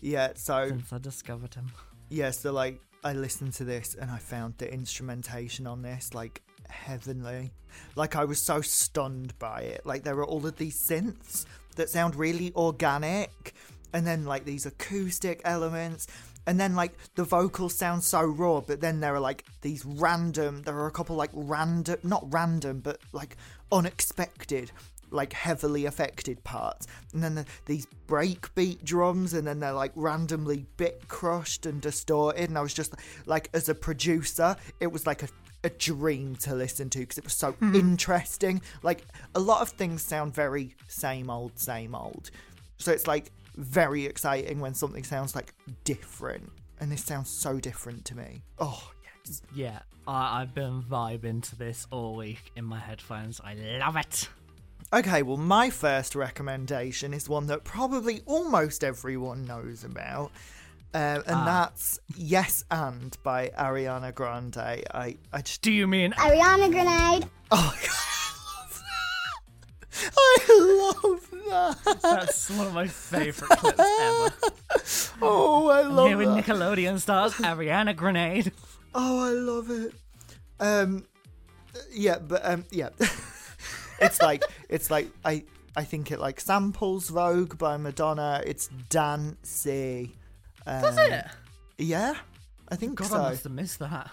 yeah. So since I discovered him. yeah, so like I listened to this and I found the instrumentation on this like heavenly. Like I was so stunned by it. Like there are all of these synths that sound really organic and then like these acoustic elements and then like the vocals sound so raw but then there are like these random there are a couple like random not random but like unexpected like heavily affected parts. And then the, these breakbeat drums and then they're like randomly bit crushed and distorted. And i was just like as a producer it was like a, a dream to listen to because it was so hmm. interesting. Like a lot of things sound very same old same old. So it's like very exciting when something sounds like different and this sounds so different to me oh yes Yeah, I- I've been vibing to this all week in my headphones. I love it. Okay, well, my first recommendation is one that probably almost everyone knows about, uh, and Ah. that's "Yes and" by Ariana Grande. I, I just, Do you mean Ariana Grenade. oh my god, I love that. That's one of my favourite clips ever? Oh, I love here with that. Nickelodeon stars Ariana Grenade. Oh, I love it. Um, yeah, but um, yeah, it's like it's like I I think it like samples Vogue by Madonna. It's dancey. Um, Does it? Yeah, I think God, so. I must have missed that.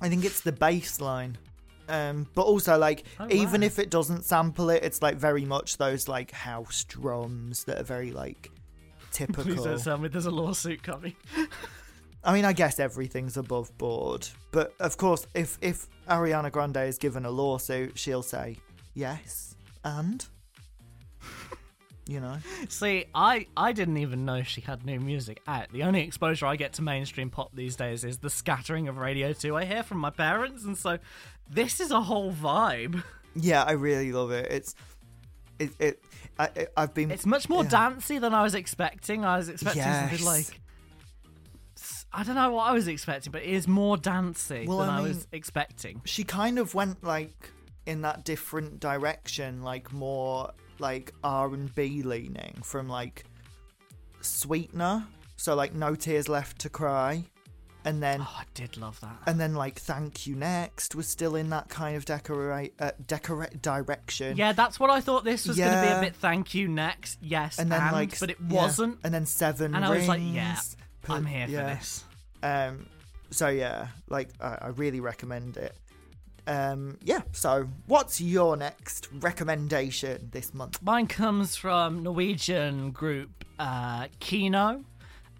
I think it's the bass line. Um, but also like Oh, even wow. if it doesn't sample it, it's like very much those like house drums that are very like typical. Please don't tell me there's a lawsuit coming. I mean, I guess everything's above board, but of course, if if Ariana Grande is given a lawsuit, she'll say yes and you know. See, I, I didn't even know she had new music out. The only exposure I get to mainstream pop these days is the scattering of Radio 2 I hear from my parents, and so this is a whole vibe. Yeah, I really love it. It's it it I I- I've been It's much more Yeah. dancey than I was expecting. I was expecting something like. I don't know what I was expecting, but it is more dancey Well, than I I, was expecting. she kind of went like in that different direction, like more like R and B leaning from like Sweetener, so like No Tears Left to Cry, and then Oh, I did love that. and then like Thank You Next was still in that kind of decorate uh, decorate direction. Yeah, that's what I thought this was going to be a bit thank you next. Yes, and then like but it yeah, wasn't. and then Seven And I was like, yeah, I'm here yeah. for this. Um, so yeah, like I, I really recommend it. Um, yeah. So, what's your next recommendation this month? Mine comes from Norwegian group uh, Kino.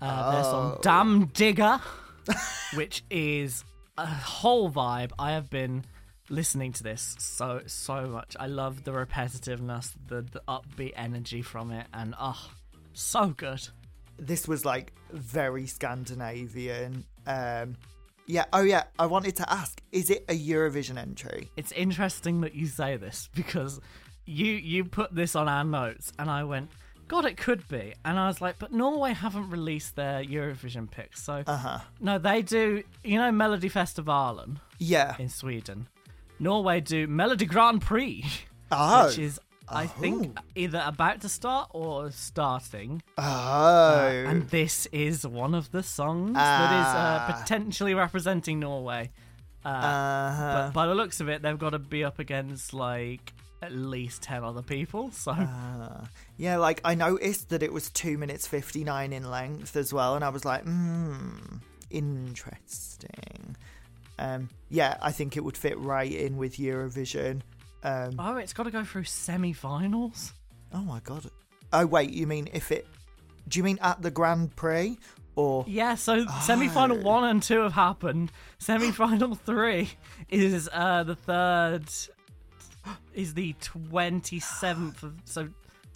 Uh, Their song Oh. Dam Digger, which is a whole vibe. I have been listening to this so so much. I love the repetitiveness, the, the upbeat energy from it, and oh, so good. This was like very Scandinavian. Um, yeah. Oh yeah. I wanted to ask: Is it a Eurovision entry? It's interesting that you say this because you you put this on our notes, and I went, God, it could be, and I was like, but Norway haven't released their Eurovision picks, so Uh huh. no, they do. You know, Melodifestivalen Yeah. in Sweden. Norway do Melodi Grand Prix, Oh. which is I think Oh. either about to start or starting. Oh. Uh, and this is one of the songs that is uh, Ah. potentially representing Norway. Uh, uh-huh. but by the looks of it, they've got to be up against like at least 10 other people. So Uh, yeah, like I noticed that it was two minutes fifty nine in length as well, and I was like, hmm, interesting. Um, yeah, I think it would fit right in with Eurovision. Um, Oh, it's got to go through semi-finals. oh my god. Oh wait, you mean if it? Do you mean at the Grand Prix or? Yeah, so semi-final Oh. one and two have happened. Semi-final three is uh the third is the twenty seventh of so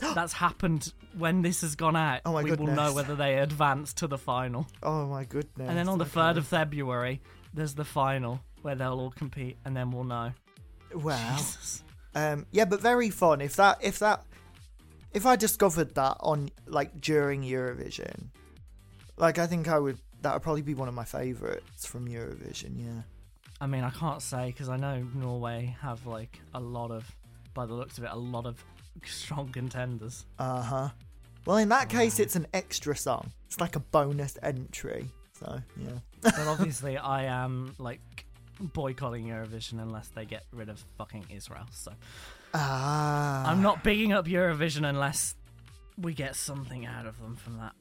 that's happened when this has gone out. Oh my we will know whether they advance to the final. Oh my goodness. And then on the okay. third of February, there's the final where they'll all compete, and then we'll know. Wow. Jesus. Um, yeah, but very fun. If that, if that, if I discovered that on like during Eurovision, like I think I would. That would probably be one of my favourites from Eurovision. Yeah. I mean, I can't say because I know Norway have like a lot of, by the looks of it, a lot of strong contenders. Uh huh. Well, in that case, it's an extra song. It's like a bonus entry. So yeah. But obviously, I am like boycotting Eurovision unless they get rid of fucking Israel. So Ah. I'm not bigging up Eurovision unless we get something out of them from that.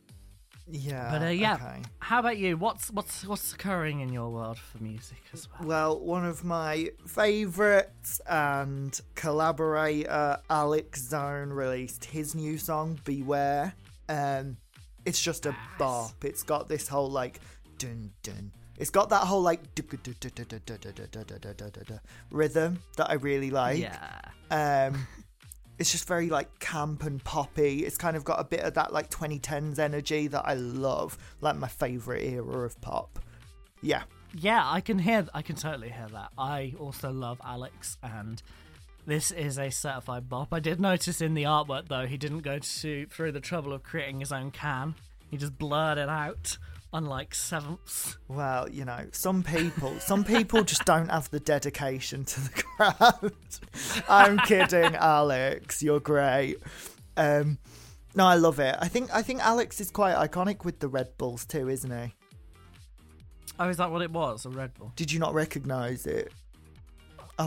Yeah. But, uh, yeah. Okay. How about you? What's what's what's occurring in your world for music as well? Well, one of my favourites and collaborator Alex Zone released his new song "Beware." Um, it's just a bop. It's got this whole like dun dun. It's got that whole like rhythm that I really like. Yeah. Um, it's just very like camp and poppy. It's kind of got a bit of that like 2010s energy that I love, like my favorite era of pop. Yeah, Yeah, I can hear. I can totally hear that. I also love Alex, and this is a certified bop. I did notice in the artwork though, he didn't go to through the trouble of creating his own can. He just blurred it out, unlike sevenths. well, you know, some people, some people just don't have the dedication to the craft. I'm kidding, Alex. You're great. Um, no, I love it. I think I think Alex is quite iconic with the Red Bulls too, isn't he? Oh, is that what it was? A Red Bull. Did you not recognise it?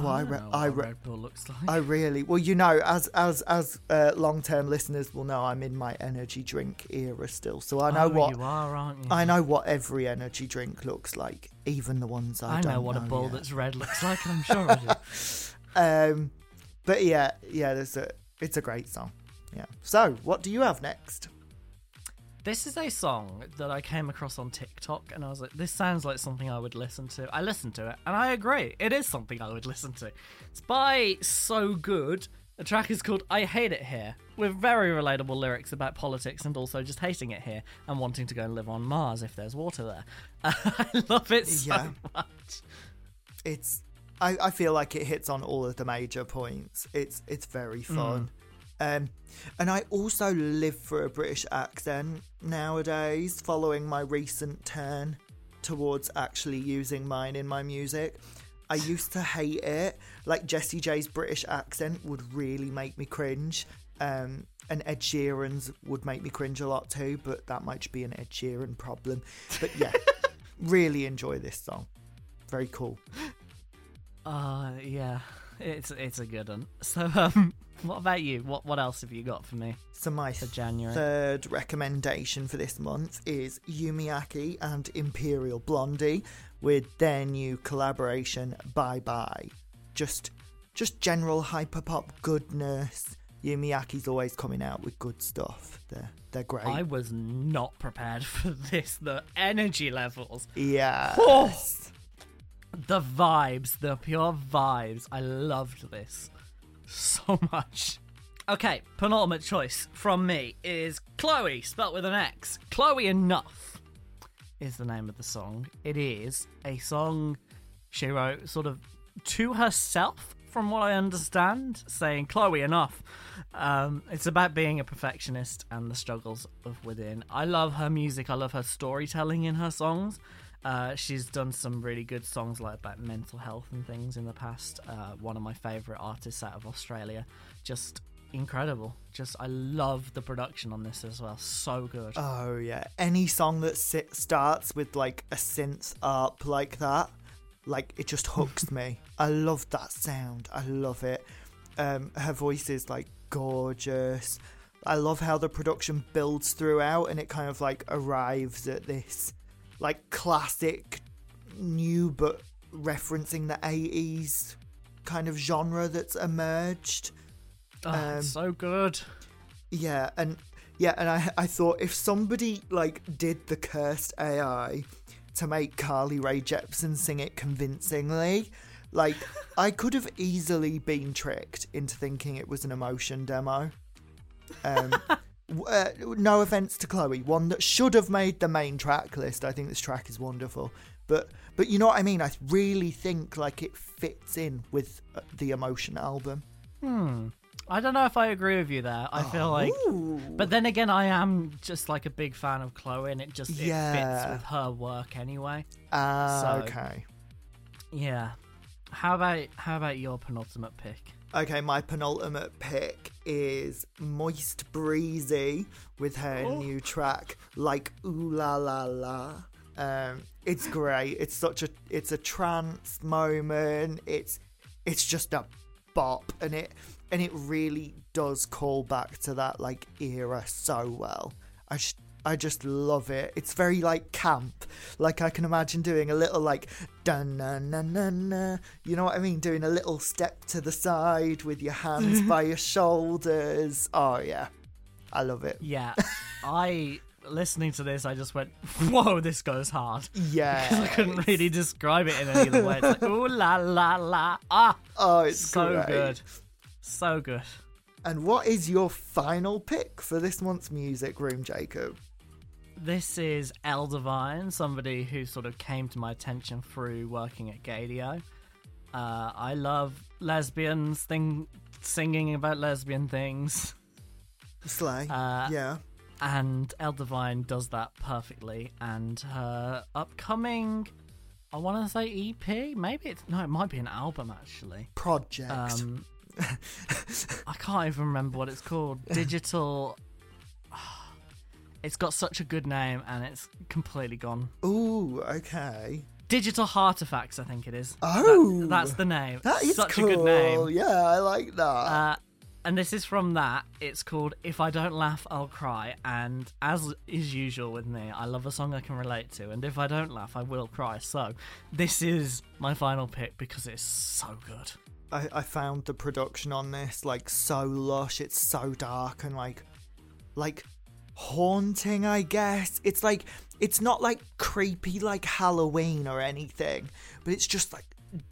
Oh, I, don't re- know I, re- Red Bull looks like. I really well, you know, as as as uh, long term listeners will know, I'm in my energy drink era still, so I know oh, what you are, aren't you? I know what every energy drink looks like, even the ones I, I know don't what a bull yet. that's red looks like, and I'm sure I do. Um, but yeah, yeah, there's a it's a great song. Yeah. So, what do you have next? This is a song that I came across on TikTok, and I was like, "This sounds like something I would listen to." I listened to it, and I agree, it is something I would listen to. It's by So Good. The track is called "I Hate It Here," with very relatable lyrics about politics and also just hating it here and wanting to go and live on Mars if there's water there. I love it so Yeah. much. It's I, I feel like it hits on all of the major points. It's it's very fun. Mm. Um, and I also live for a British accent nowadays, following my recent turn towards actually using mine in my music. I used to hate it. Like Jessie J's British accent would really make me cringe. Um, and Ed Sheeran's would make me cringe a lot too, but that might be an Ed Sheeran problem. But yeah, really enjoy this song. Very cool. Uh, yeah, it's it's a good one. So, um, what about you? What what else have you got for me So my for January? third recommendation for this month is Yumiaki and Imperial Blondie with their new collaboration Bye Bye. Just just general hyperpop goodness. Yumiyaki's always coming out with good stuff. They're they're great. I was not prepared for this. The energy levels, yeah. The vibes, the pure vibes. I loved this so much. Okay, penultimate choice from me is Chloe, spelt with an X. Chloe Enough is the name of the song. It is a song she wrote sort of to herself, from what I understand, saying, Chloe, enough. Um, it's about being a perfectionist and the struggles of within. I love her music, I love her storytelling in her songs. Uh, she's done some really good songs like about mental health and things in the past. Uh, one of my favourite artists out of Australia just incredible. Just I love the production on this as well. So good. Oh yeah, any song that sit, starts with like a synth up like that, like it just hooks me. I love that sound. I love it. Um, her voice is like gorgeous. I love how the production builds throughout and it kind of like arrives at this like classic new but referencing the 80s kind of genre that's emerged. Oh, um, so good. Yeah, and yeah, and I I thought if somebody like did the cursed AI to make Carly Rae Jepsen sing it convincingly, like I could have easily been tricked into thinking it was an emotion demo. Um, uh, no offense to Chloe, one that should have made the main track list. I think this track is wonderful, but but you know what I mean. I really think like it fits in with uh, the emotion album. Hmm. I don't know if I agree with you there. I feel like, Ooh. but then again, I am just like a big fan of Chloe, and it just it fits with her work anyway. Ah, So- okay. Yeah. How about how about your penultimate pick? Okay, my penultimate pick is Moist Breezy with her Oh. new track, like Ooh La La La. Um, it's great. It's such a it's a trance moment. It's it's just a bop, and it and it really does call back to that like era so well. I just I just love it. It's very like camp. Like I can imagine doing a little like dun na na na na. You know what I mean? Doing a little step to the side with your hands by your shoulders. Oh yeah, I love it. Yeah, I listening to this, I just went, "Whoa, this goes hard." Yeah, I couldn't really describe it in any other way. It's like, ooh la la la, ah, Oh, it's so great. good, so good. And what is your final pick for this month's music room, Jacob? This is El Divine, somebody who sort of came to my attention through working at Gaydio. Uh, I love lesbians, thing singing about lesbian things, Slay. Uh, yeah. and El Divine does that perfectly. And her upcoming, I want to say EP, maybe it's no, it might be an album actually. Project. Um, I can't even remember what it's called. Digital. It's got such a good name and it's completely gone. Ooh, okay. Digital Artifacts, I think it is. Oh. That- that's the name. That is such cool. a good name. Yeah, I like that. Uh, and this is from that. It's called "If I Don't Laugh, I'll Cry." And as is usual with me, I love a song I can relate to. And if I don't laugh, I will cry. So this is my final pick because it's so good. I, I found the production on this like so lush. It's so dark and like, like haunting. I guess it's like it's not like creepy like Halloween or anything, but it's just like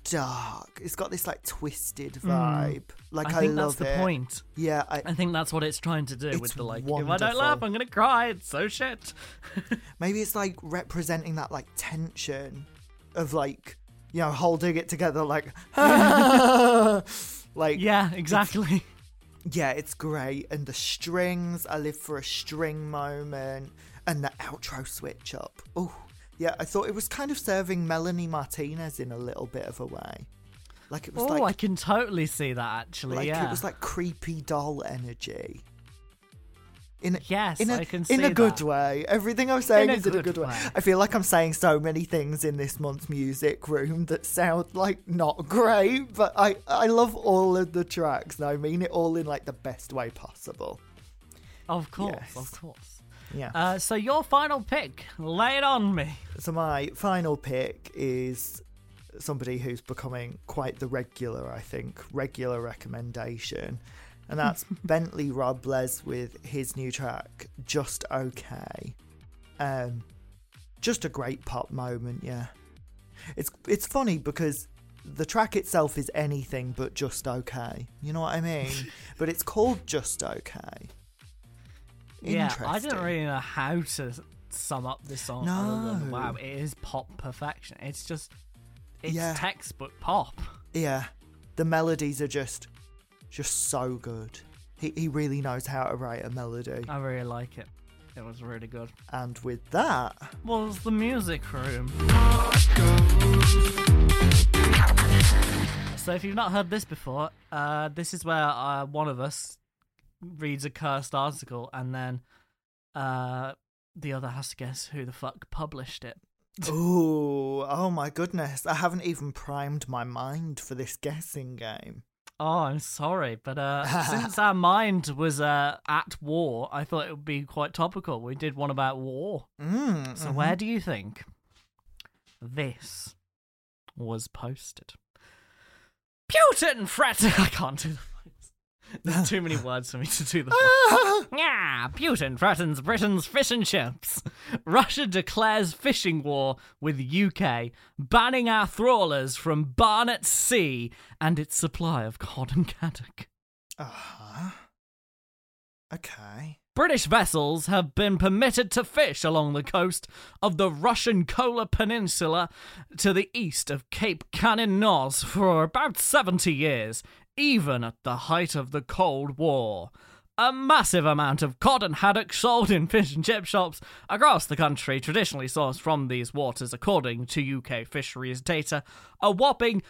dark. It's got this like twisted mm. vibe. Like I. I think love that's the it. point. Yeah, I, I think that's what it's trying to do with the like. If I don't laugh, I'm gonna cry. It's so shit. maybe it's like representing that like tension of like you know holding it together like like Yeah, exactly. Yeah, it's great. And the strings, I live for a string moment. And the outro switch up. Oh, yeah, I thought it was kind of serving Melanie Martinez in a little bit of a way. Like it was Oh, I can totally see that actually. like yeah. it was like creepy doll energy. In a, Yes, in a, I can in a good that. way. Everything I'm saying a is in a good good way. way. I feel like I'm saying so many things in this month's music room that sound like not great, but I I love all of the tracks and I mean it all in like the best way possible. of course, Yes. of course. Yeah. Uh, so your final pick, lay it on me. so my final pick is somebody who's becoming quite the regular, I think, regular recommendation. And that's Bentley Robles with his new track, Just Okay. Um just a great pop moment, yeah. It's it's funny because the track itself is anything but just okay. You know what I mean? but it's called Just Okay. Yeah, I didn't really know how to sum up this song. Other than, No. wow, it is pop perfection. It's just, it's Yeah. textbook pop. Yeah, the melodies are just, just so good. He he really knows how to write a melody. I really like it. It was really good. And with that, Was the music room? So if you've not heard this before, uh, this is where uh, one of us reads a cursed article, and then uh, the other has to guess who the fuck published it. Ooh, oh my goodness. I haven't even primed my mind for this guessing game. Oh, I'm sorry, but uh, since our mind was uh, at war, I thought it would be quite topical. We did one about war. Mm, So mhm. where do you think this was posted? Putin threat. I can't do voice. There's too many words for me to do the voice. Ah! Yeah, Putin threatens Britain's fish and chips. Russia declares fishing war with UK, banning our trawlers from Barents Sea and its supply of cod and haddock. Uh-huh. Okay. British vessels have been permitted to fish along the coast of the Russian Kola Peninsula to the east of Cape Kanin-Noz for about 70 years, even at the height of the Cold War. A massive amount of cod and haddock sold in fish and chip shops across the country, traditionally sourced from these waters, according to UK fisheries data. A whopping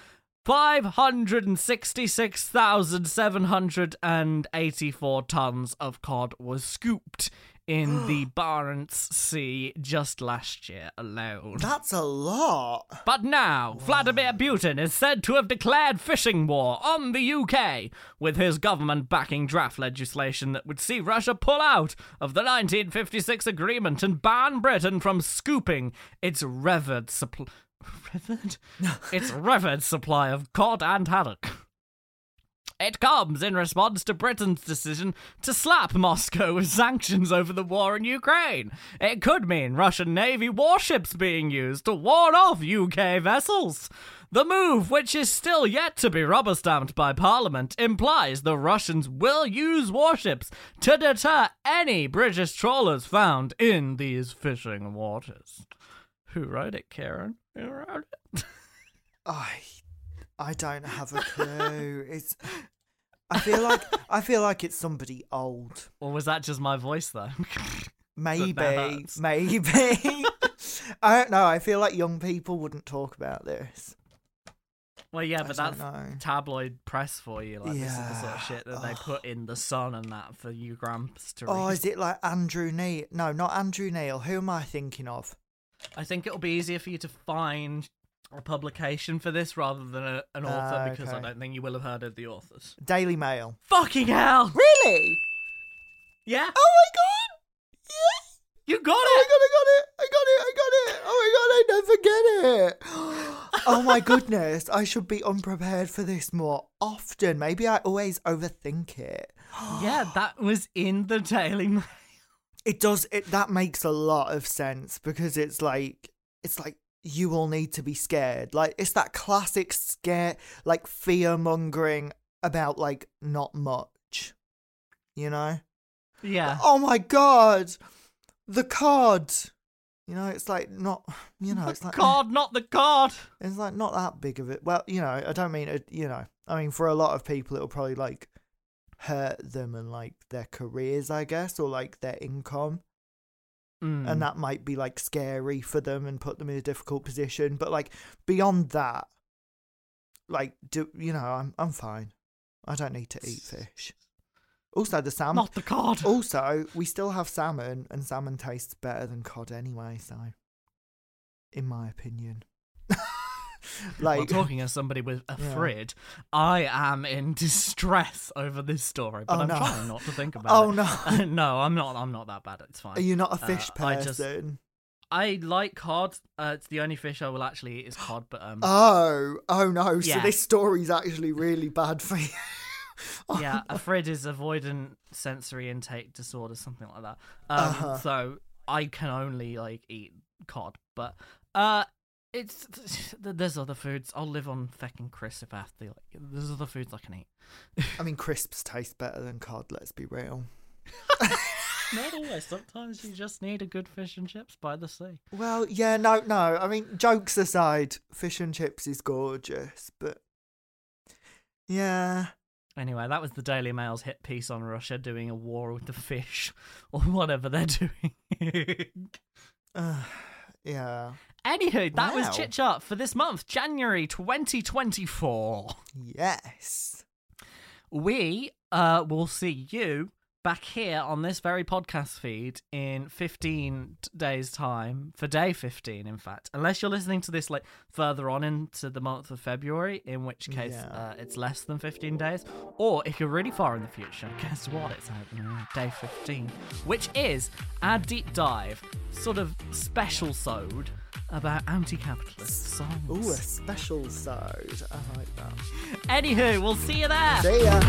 566,784 tons of cod was scooped in the Barents Sea just last year alone. That's a lot. But now, Vladimir Putin is said to have declared fishing war on the UK, with his government backing draft legislation that would see Russia pull out of the 1956 agreement and ban Britain from scooping its revered supply. Revered? its revered supply of cod and haddock. It comes in response to Britain's decision to slap Moscow with sanctions over the war in Ukraine. It could mean Russian Navy warships being used to ward off UK vessels. The move, which is still yet to be rubber stamped by Parliament, implies the Russians will use warships to deter any British trawlers found in these fishing waters. Who wrote it, Karen? Who wrote it? I I don't have a clue. it's I feel like I feel like it's somebody old. Or was that just my voice, though? Maybe, maybe. I don't know. I feel like young people wouldn't talk about this. well, yeah, I but that's know. tabloid press for you. Like, this is the sort of shit that they put in the sun and that for you gramps to oh, read. Oh, is it like Andrew Neil? No, not Andrew Neil. Who am I thinking of? I think it'll be easier for you to find a publication for this rather than a, an author Ah, because I don't think you will have heard of the authors. Daily Mail. Fucking hell! Really? Yeah, Oh my god! Yes! you got Oh it! my god, I got it! I got it! I got it! Oh my god, I never get it! oh my goodness, I should be unprepared for this more often. Maybe I always overthink it. yeah, that was in the Daily Mail. It does it that makes a lot of sense because it's like it's like you will need to be scared. Like it's that classic scare like fear mongering about like not much. You know? Yeah. Oh my god. The card. You know, it's like not you know, it's like God, not the card. it's like not that big of it. Well, you know, I don't mean it, you know. I mean for a lot of people it'll probably like hurt them and like their careers, I guess, or like their income. Mm. and that might be like scary for them and put them in a difficult position but like beyond that like do you know i'm i'm fine i don't need to eat fish also the salmon not the cod. also we still have salmon and salmon tastes better than cod anyway so in my opinion Well, like talking as somebody with a Yeah. frid, I am in distress over this story, but Oh, I'm no. trying not to think about oh it. Oh no no, I'm not. I'm not that bad. It's fine. are you not a Uh, fish I just- person I like cod. Uh, it's the only fish I will actually eat is cod. But um, oh oh no so Yeah. this story's actually really bad for you oh, yeah, ARFID is avoidant sensory intake disorder, something like that. Um, Uh-huh. so I can only like eat cod, but uh, it's there's other foods. I'll live on fucking crisp if I have to. Like, there's other foods I can eat. I mean, crisps taste better than cod. Let's be real. Not always. Sometimes you just need a good fish and chips by the sea. Well, yeah, no, no. I mean, jokes aside, fish and chips is gorgeous, but yeah, Anyway, that was the Daily Mail's hit piece on Russia doing a war with the fish or whatever they're doing. uh, yeah, Anywho, that was Chit Chat for this month, January 2024. yes. We uh, will see you back here on this very podcast feed in 15 days' time, for day 15, in fact. Unless you're listening to this like further on into the month of February, in which case Yeah. uh, it's less than 15 days. Or if you're really far in the future, guess what? It's out now, day 15, which is our deep dive, sort of special sode about anti-capitalist songs. Ooh, a special side. I like that. Anywho, we'll see you there. See ya.